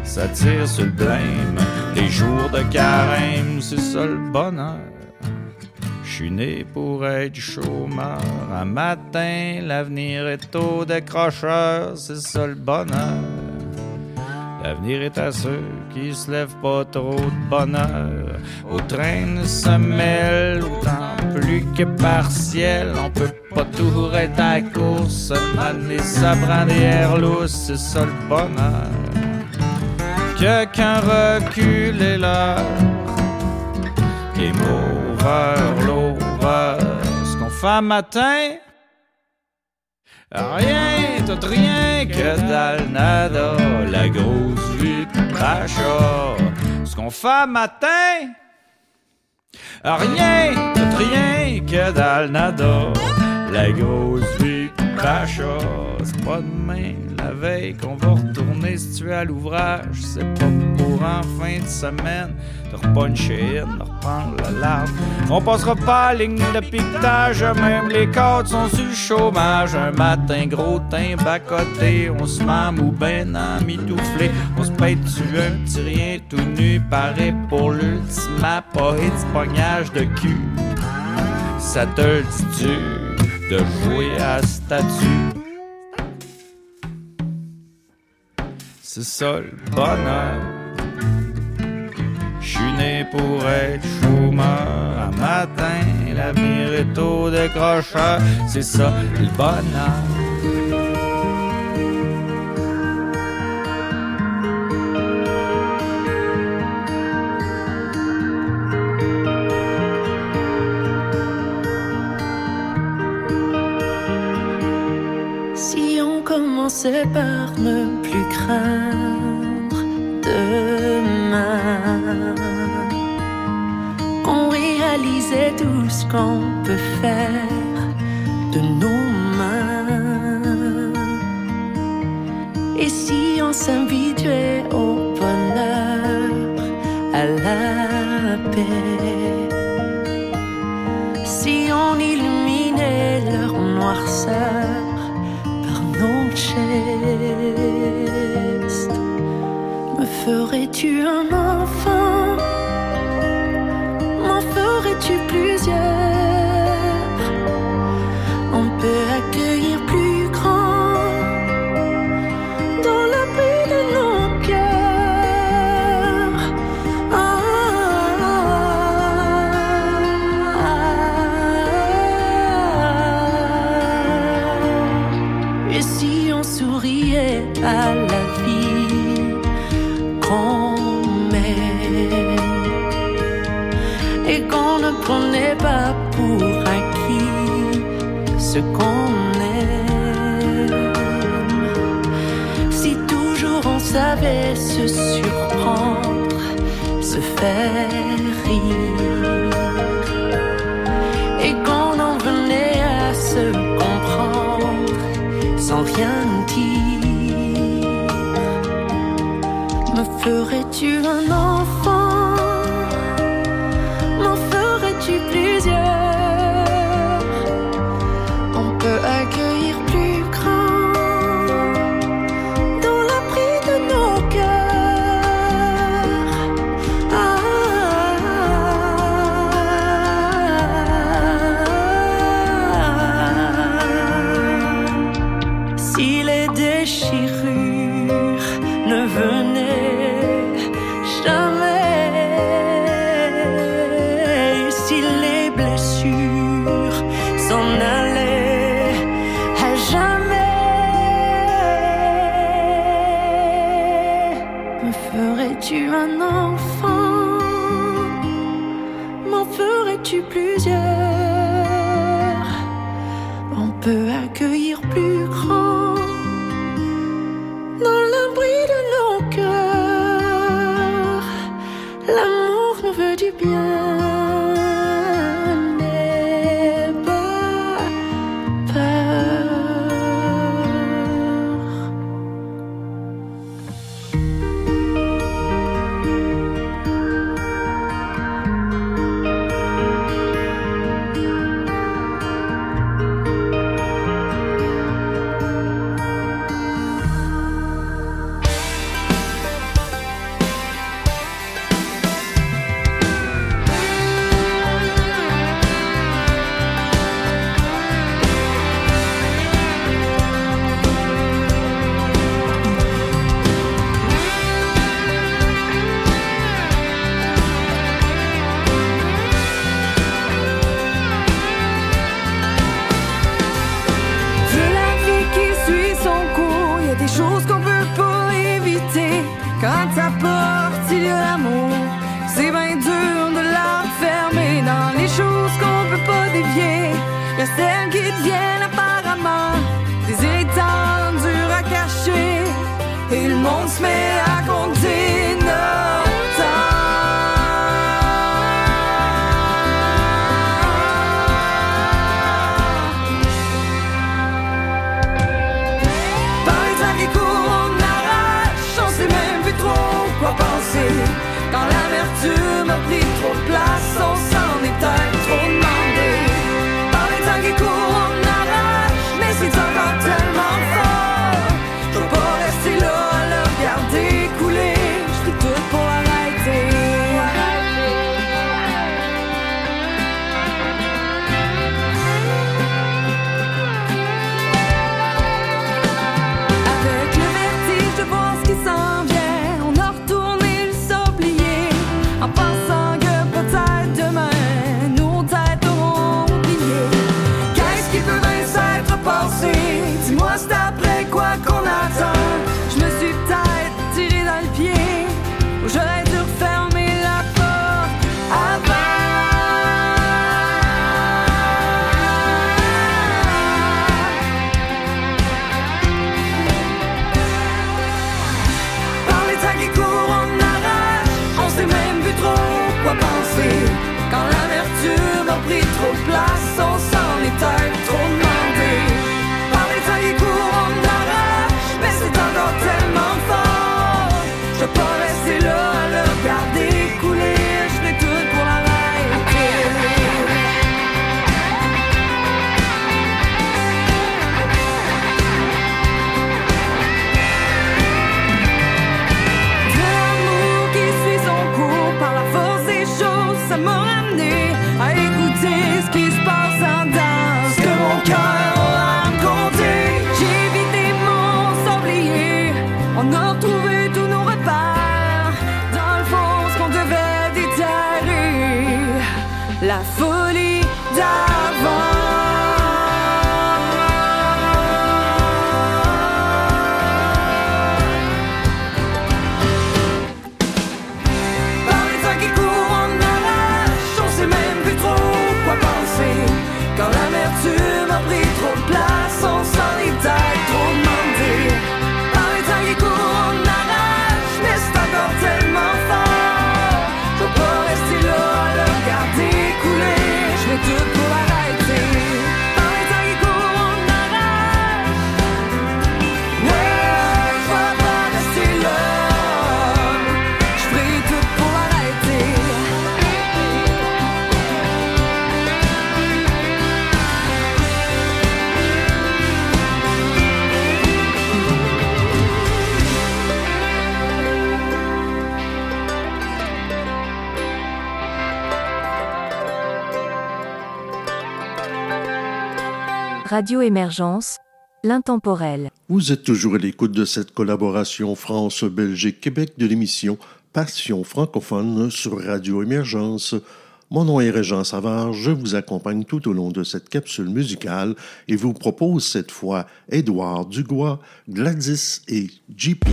Ça tire sur le blême, les jours de carême, c'est ça le bonheur. Je suis né pour être chômeur. Un matin, l'avenir est au décrocheur, c'est ça le bonheur. L'avenir est à ceux qui se lèvent pas trop de bonheur. Au train se mêle autant plus que partiel. On peut pas tout être à la course. Maner ça prend des airs lousses, c'est ça le bonheur. Que qu'un recul est là. Game over, l'over. Ce qu'on fait matin, rien, tout rien que dans le nada. La grosse vie d'achat. Ce qu'on fait matin, rien, tout rien que dans le nada. La grosse C'est pas demain, la veille, qu'on va retourner si tu es à l'ouvrage. C'est pas pour en fin de semaine de repuncher de reprendre la larme. On passera pas à ligne de piquetage, même les cadres sont sur le chômage. Un matin, gros teint bas côté, on se mame ou ben en mitouflé. On se paye dessus un petit rien tout nu, paré pour l'ultime appareil de pognage de cul. Ça te le dit-tu? de jouer à statue. C'est ça le bonheur. Je suis né pour être chômeur. Un matin, l'avenir est au décrocheur. C'est ça le bonheur. commencer par ne plus craindre demain. Qu'on réalisait tout ce qu'on peut faire de nos mains. Et si on s'invitait au bonheur, à la paix, si on illuminait leur noirceur. ferais-tu un enfant se surprendre, se faire rire. Et qu'on en venait à se comprendre sans rien dire. Me ferais-tu un an Radio Émergence, l'intemporel. Vous êtes toujours à l'écoute de cette collaboration France-Belgique-Québec de l'émission Passion francophone sur Radio Émergence. Mon nom est Régent Savard, je vous accompagne tout au long de cette capsule musicale et vous propose cette fois Édouard Dugois, Gladys et JP.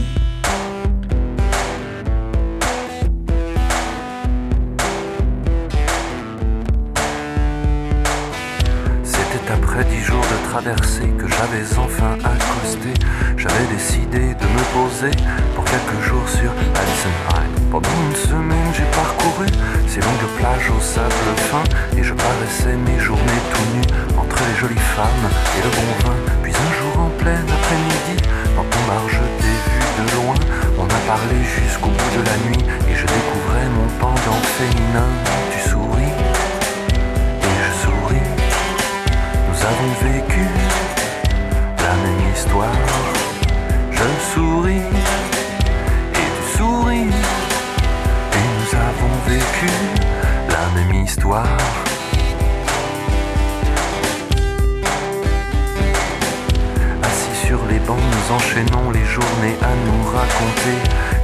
Que j'avais enfin accosté, j'avais décidé de me poser pour quelques jours sur Allison High. Pendant une semaine, j'ai parcouru ces longues plages au sable fin et je paraissais mes journées tout nues entre les jolies femmes et le bon vin. Puis un jour en plein après-midi, dans ton bar, je t'ai vu de loin. On a parlé jusqu'au bout de la nuit et je découvrais mon pendant féminin. Tu souris Nous avons vécu la même histoire. Je souris et tu souris. Et nous avons vécu la même histoire. Assis sur les bancs, nous enchaînons les journées à nous raconter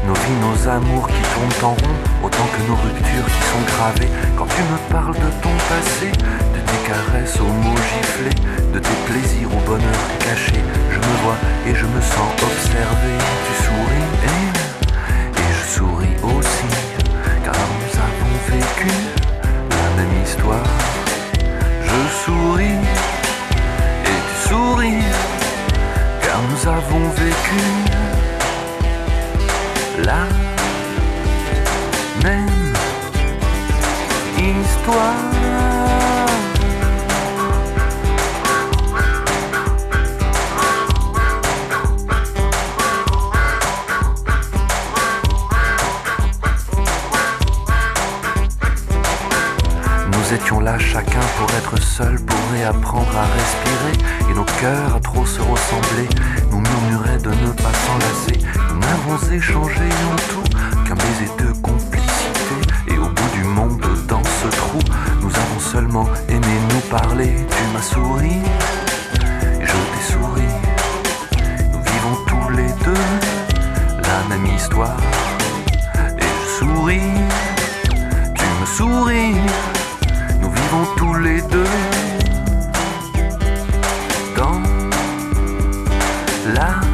nos vies, nos amours qui tournent en rond, autant que nos ruptures qui sont gravées. Quand tu me parles de ton passé, caresses aux mots giflés, de tes plaisirs au bonheur caché, je me vois et je me sens observé. Tu souris et, et je souris aussi, car nous avons vécu la même histoire. Je souris et tu souris, car nous avons vécu la même histoire. Nous étions là chacun pour être seul, pour réapprendre à respirer, et nos cœurs à trop se ressembler, nous murmuraient de ne pas s'enlacer. Nous n'avons échangé en tout qu'un baiser de complicité, et au bout du monde, dans ce trou, nous avons seulement aimé nous parler. Tu m'as souri, et je t'ai souri. Nous vivons tous les deux la même histoire, et je souris, tu me souris. Nous vivons tous les deux dans la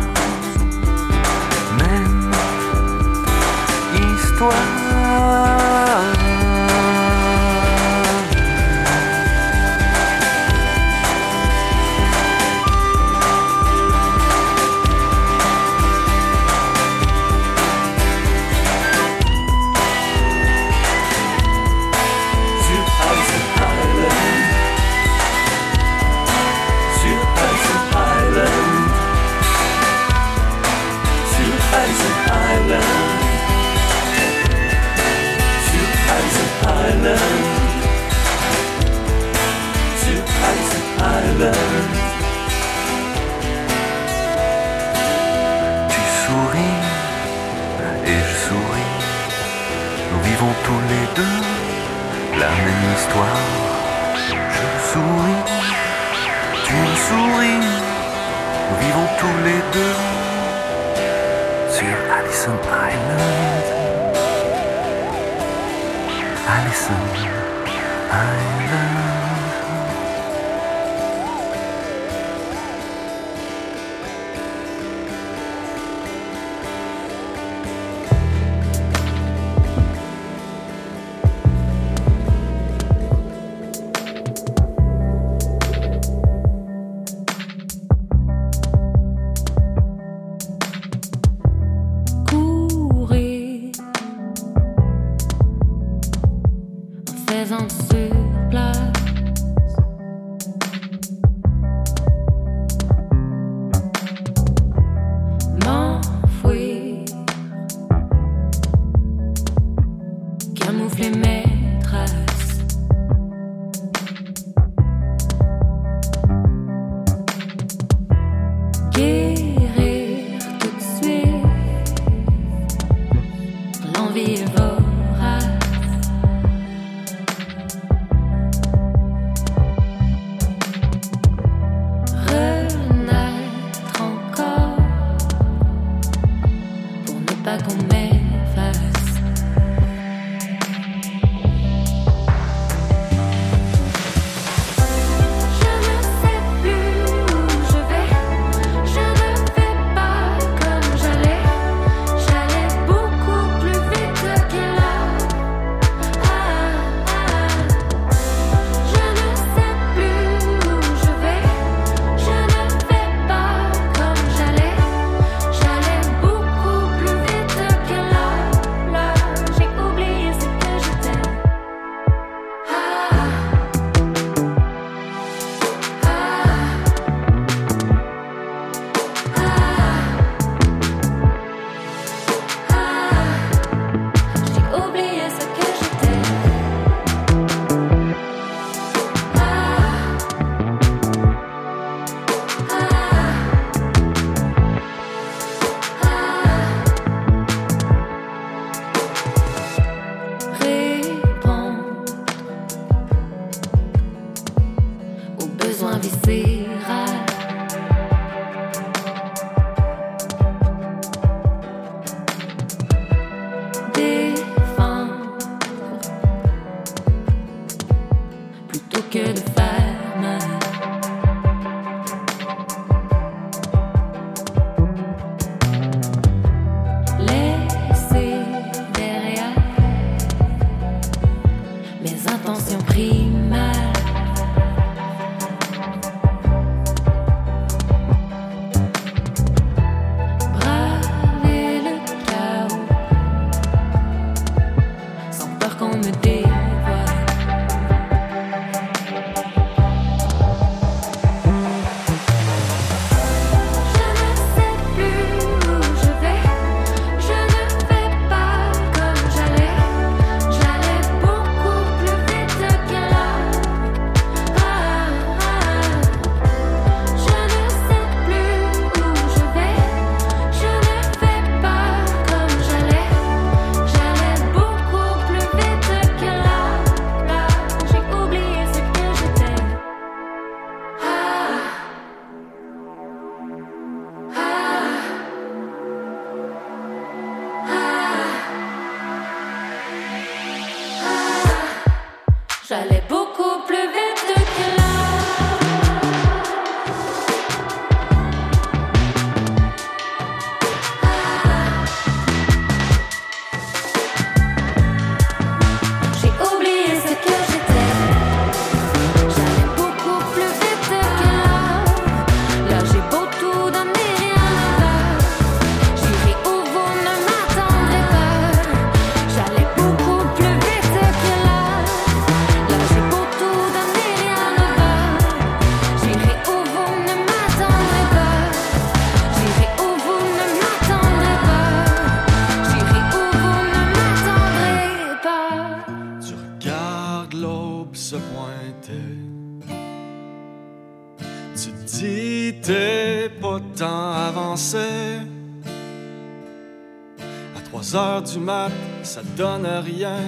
ça donne à rien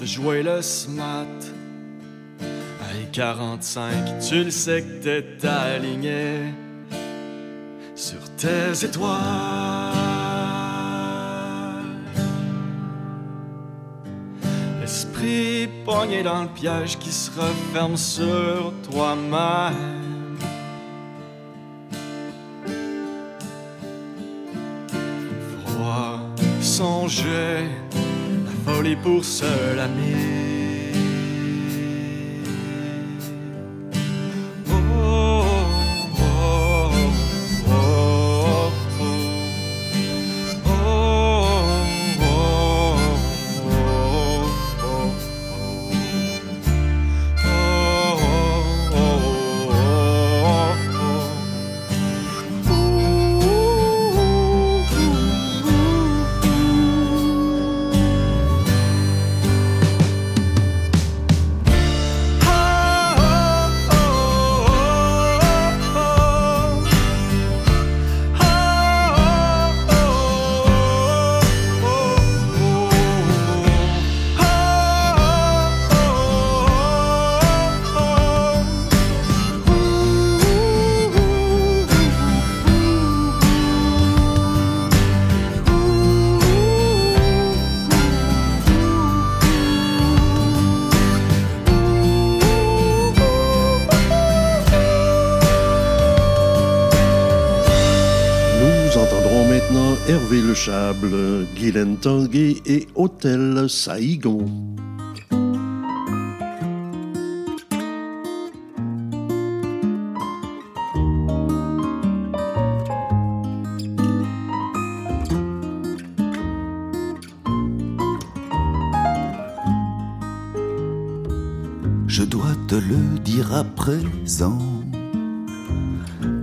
de jouer le smart. Aïe 45, tu le sais que t'es aligné sur tes étoiles. L'esprit pogné dans le piège qui se referme sur toi-même. songer pour seul ami. Tanguay et Hôtel Saïgon. Je dois te le dire à présent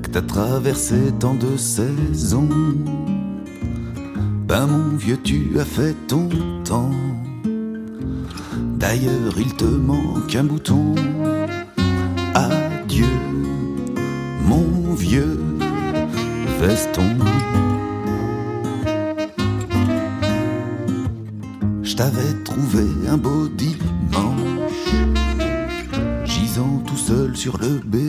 que t'as traversé tant de saisons. Ben mon vieux, tu as fait ton temps. D'ailleurs, il te manque un bouton. Adieu, mon vieux veston. Je t'avais trouvé un beau dimanche, gisant tout seul sur le béton,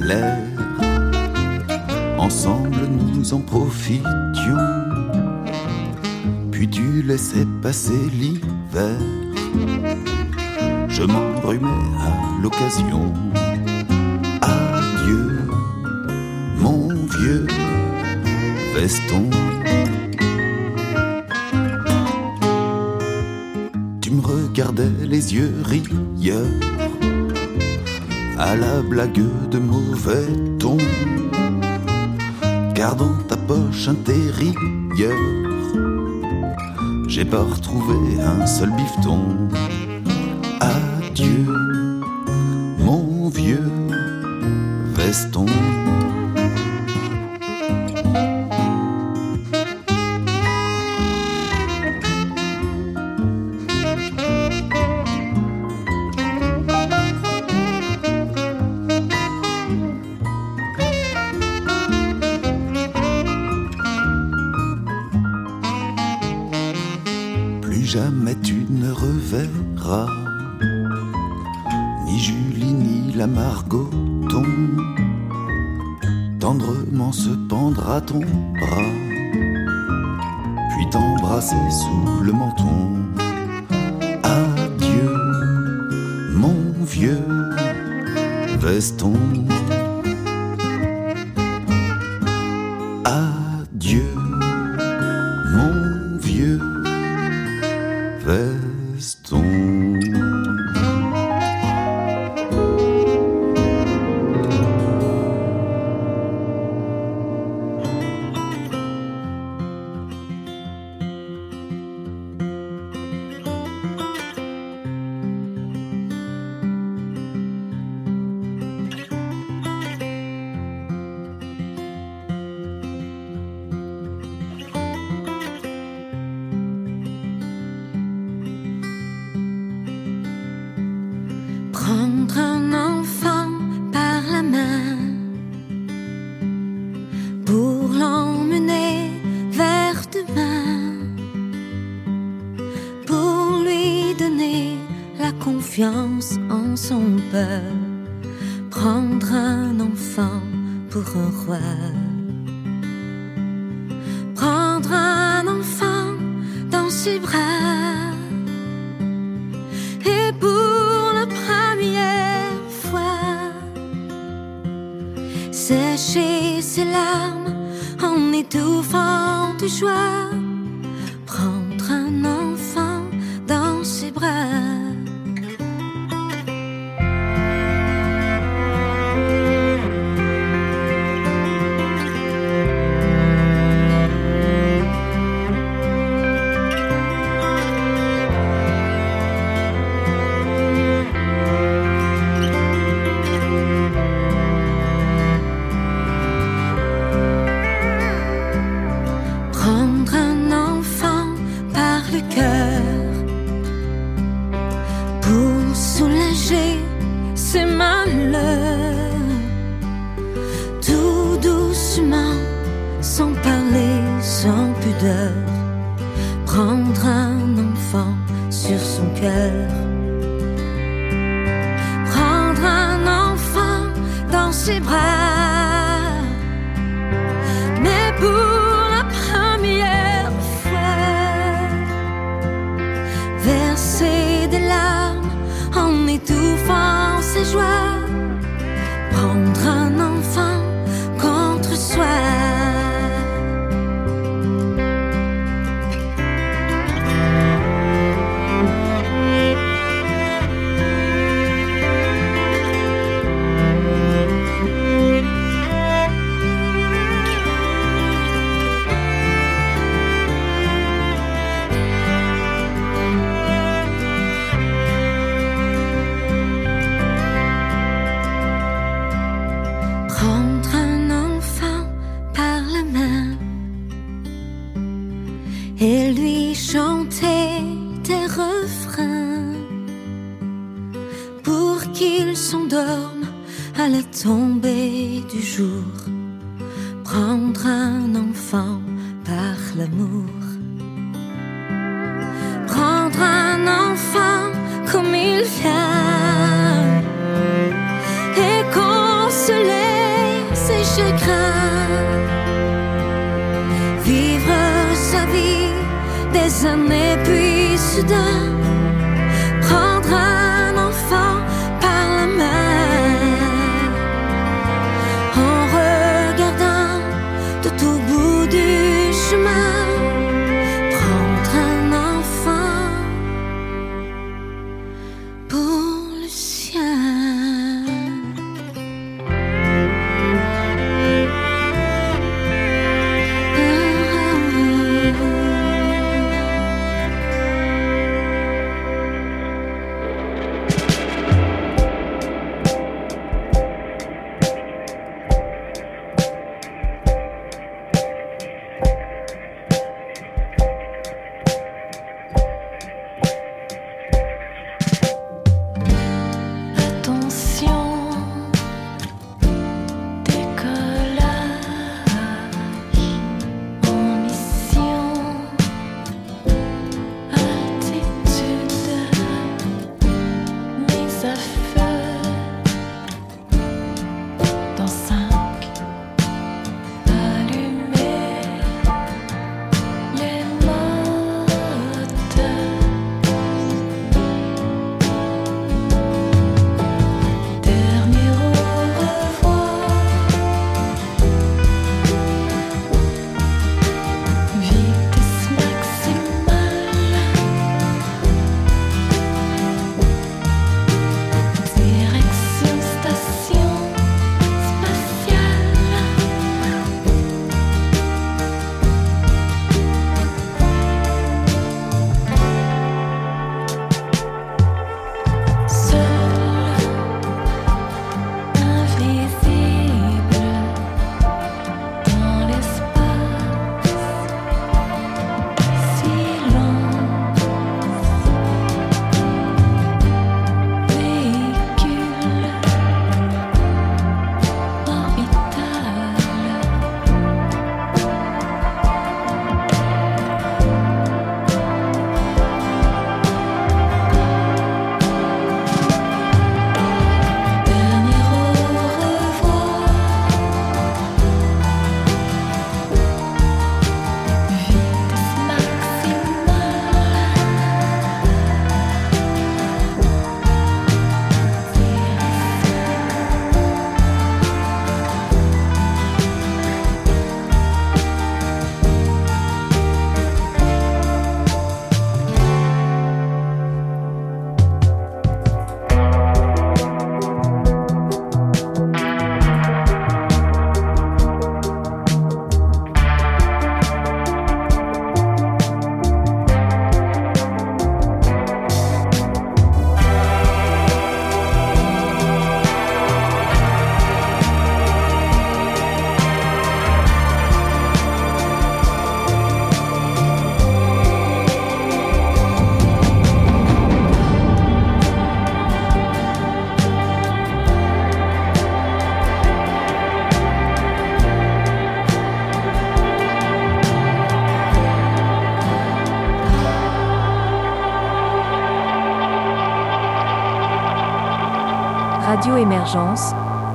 l'air. Ensemble, nous en profitions. Puis tu laissais passer l'hiver. Blague de mauvais ton, gardant ta poche intérieure. J'ai pas retrouvé un seul bifton.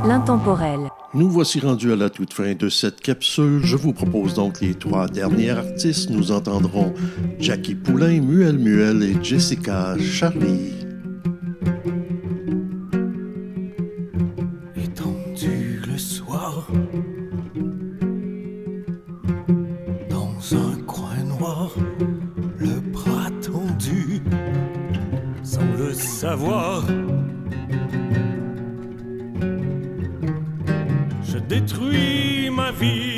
l'intemporel. Nous voici rendus à la toute fin de cette capsule. Je vous propose donc les trois derniers artistes. Nous entendrons Jackie Poulain, Muel Muel et Jessica Charlie. Étendu le soir, dans un coin noir, le bras tendu, sans le savoir. détruit ma vie.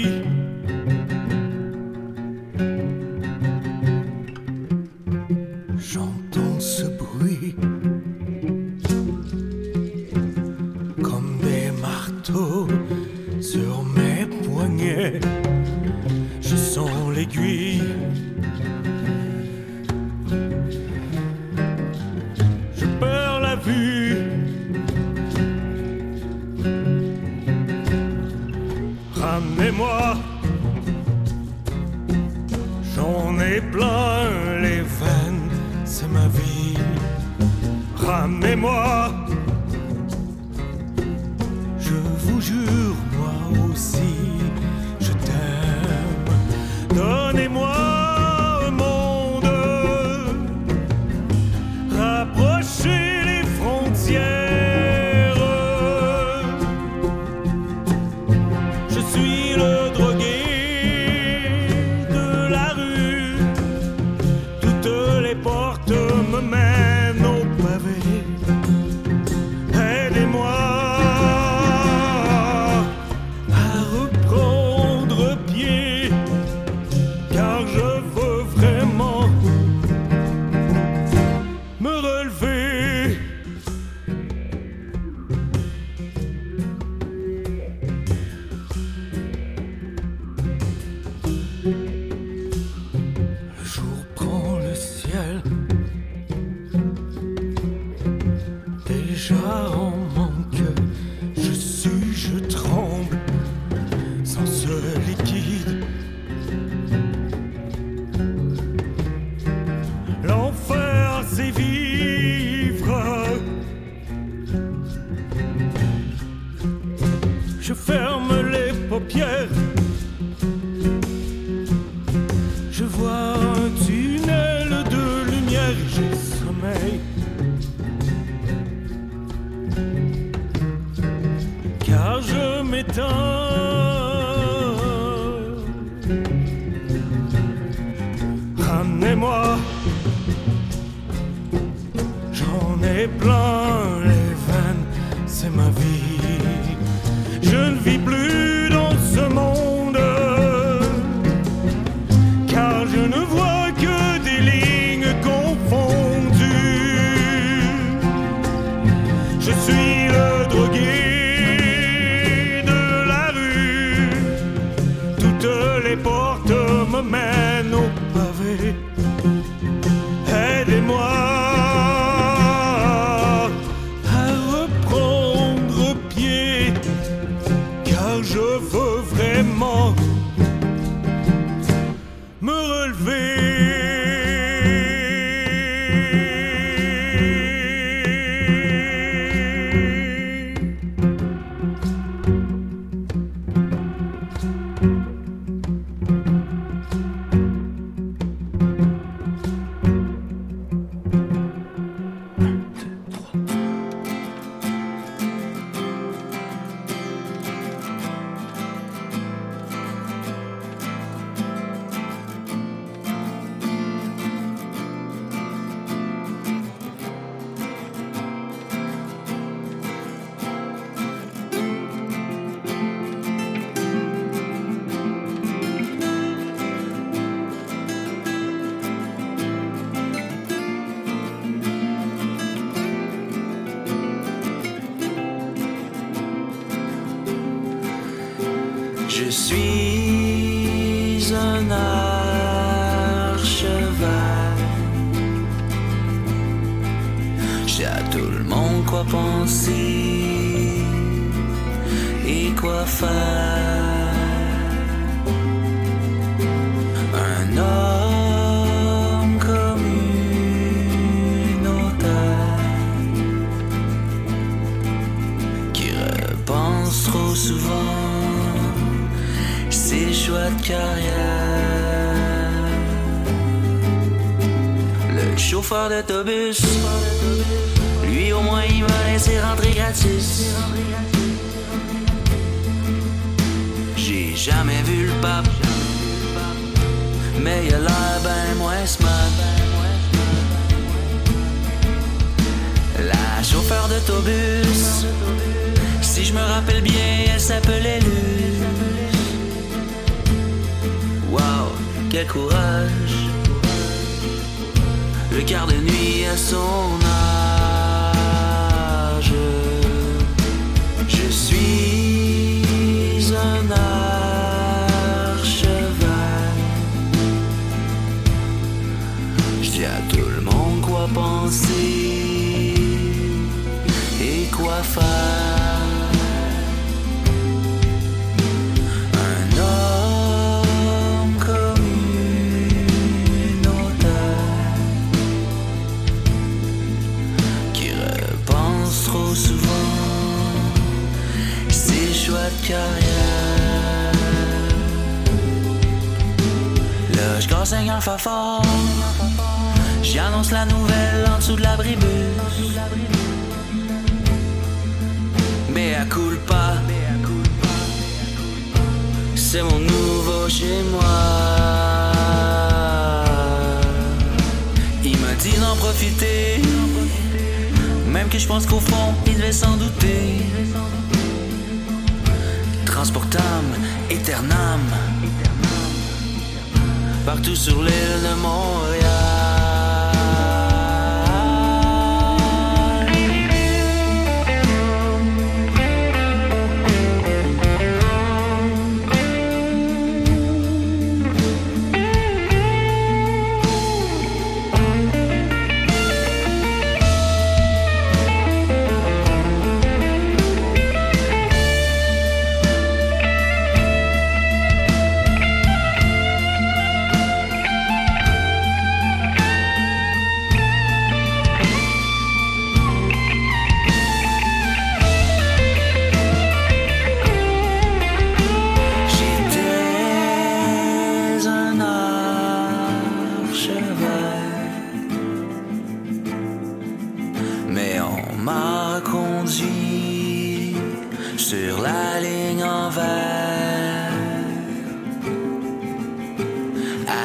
sur la ligne en vert.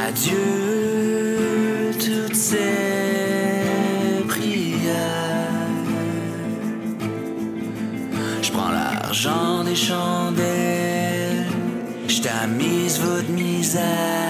Adieu toutes ces prières. Je prends l'argent des chandelles, je tamise votre misère.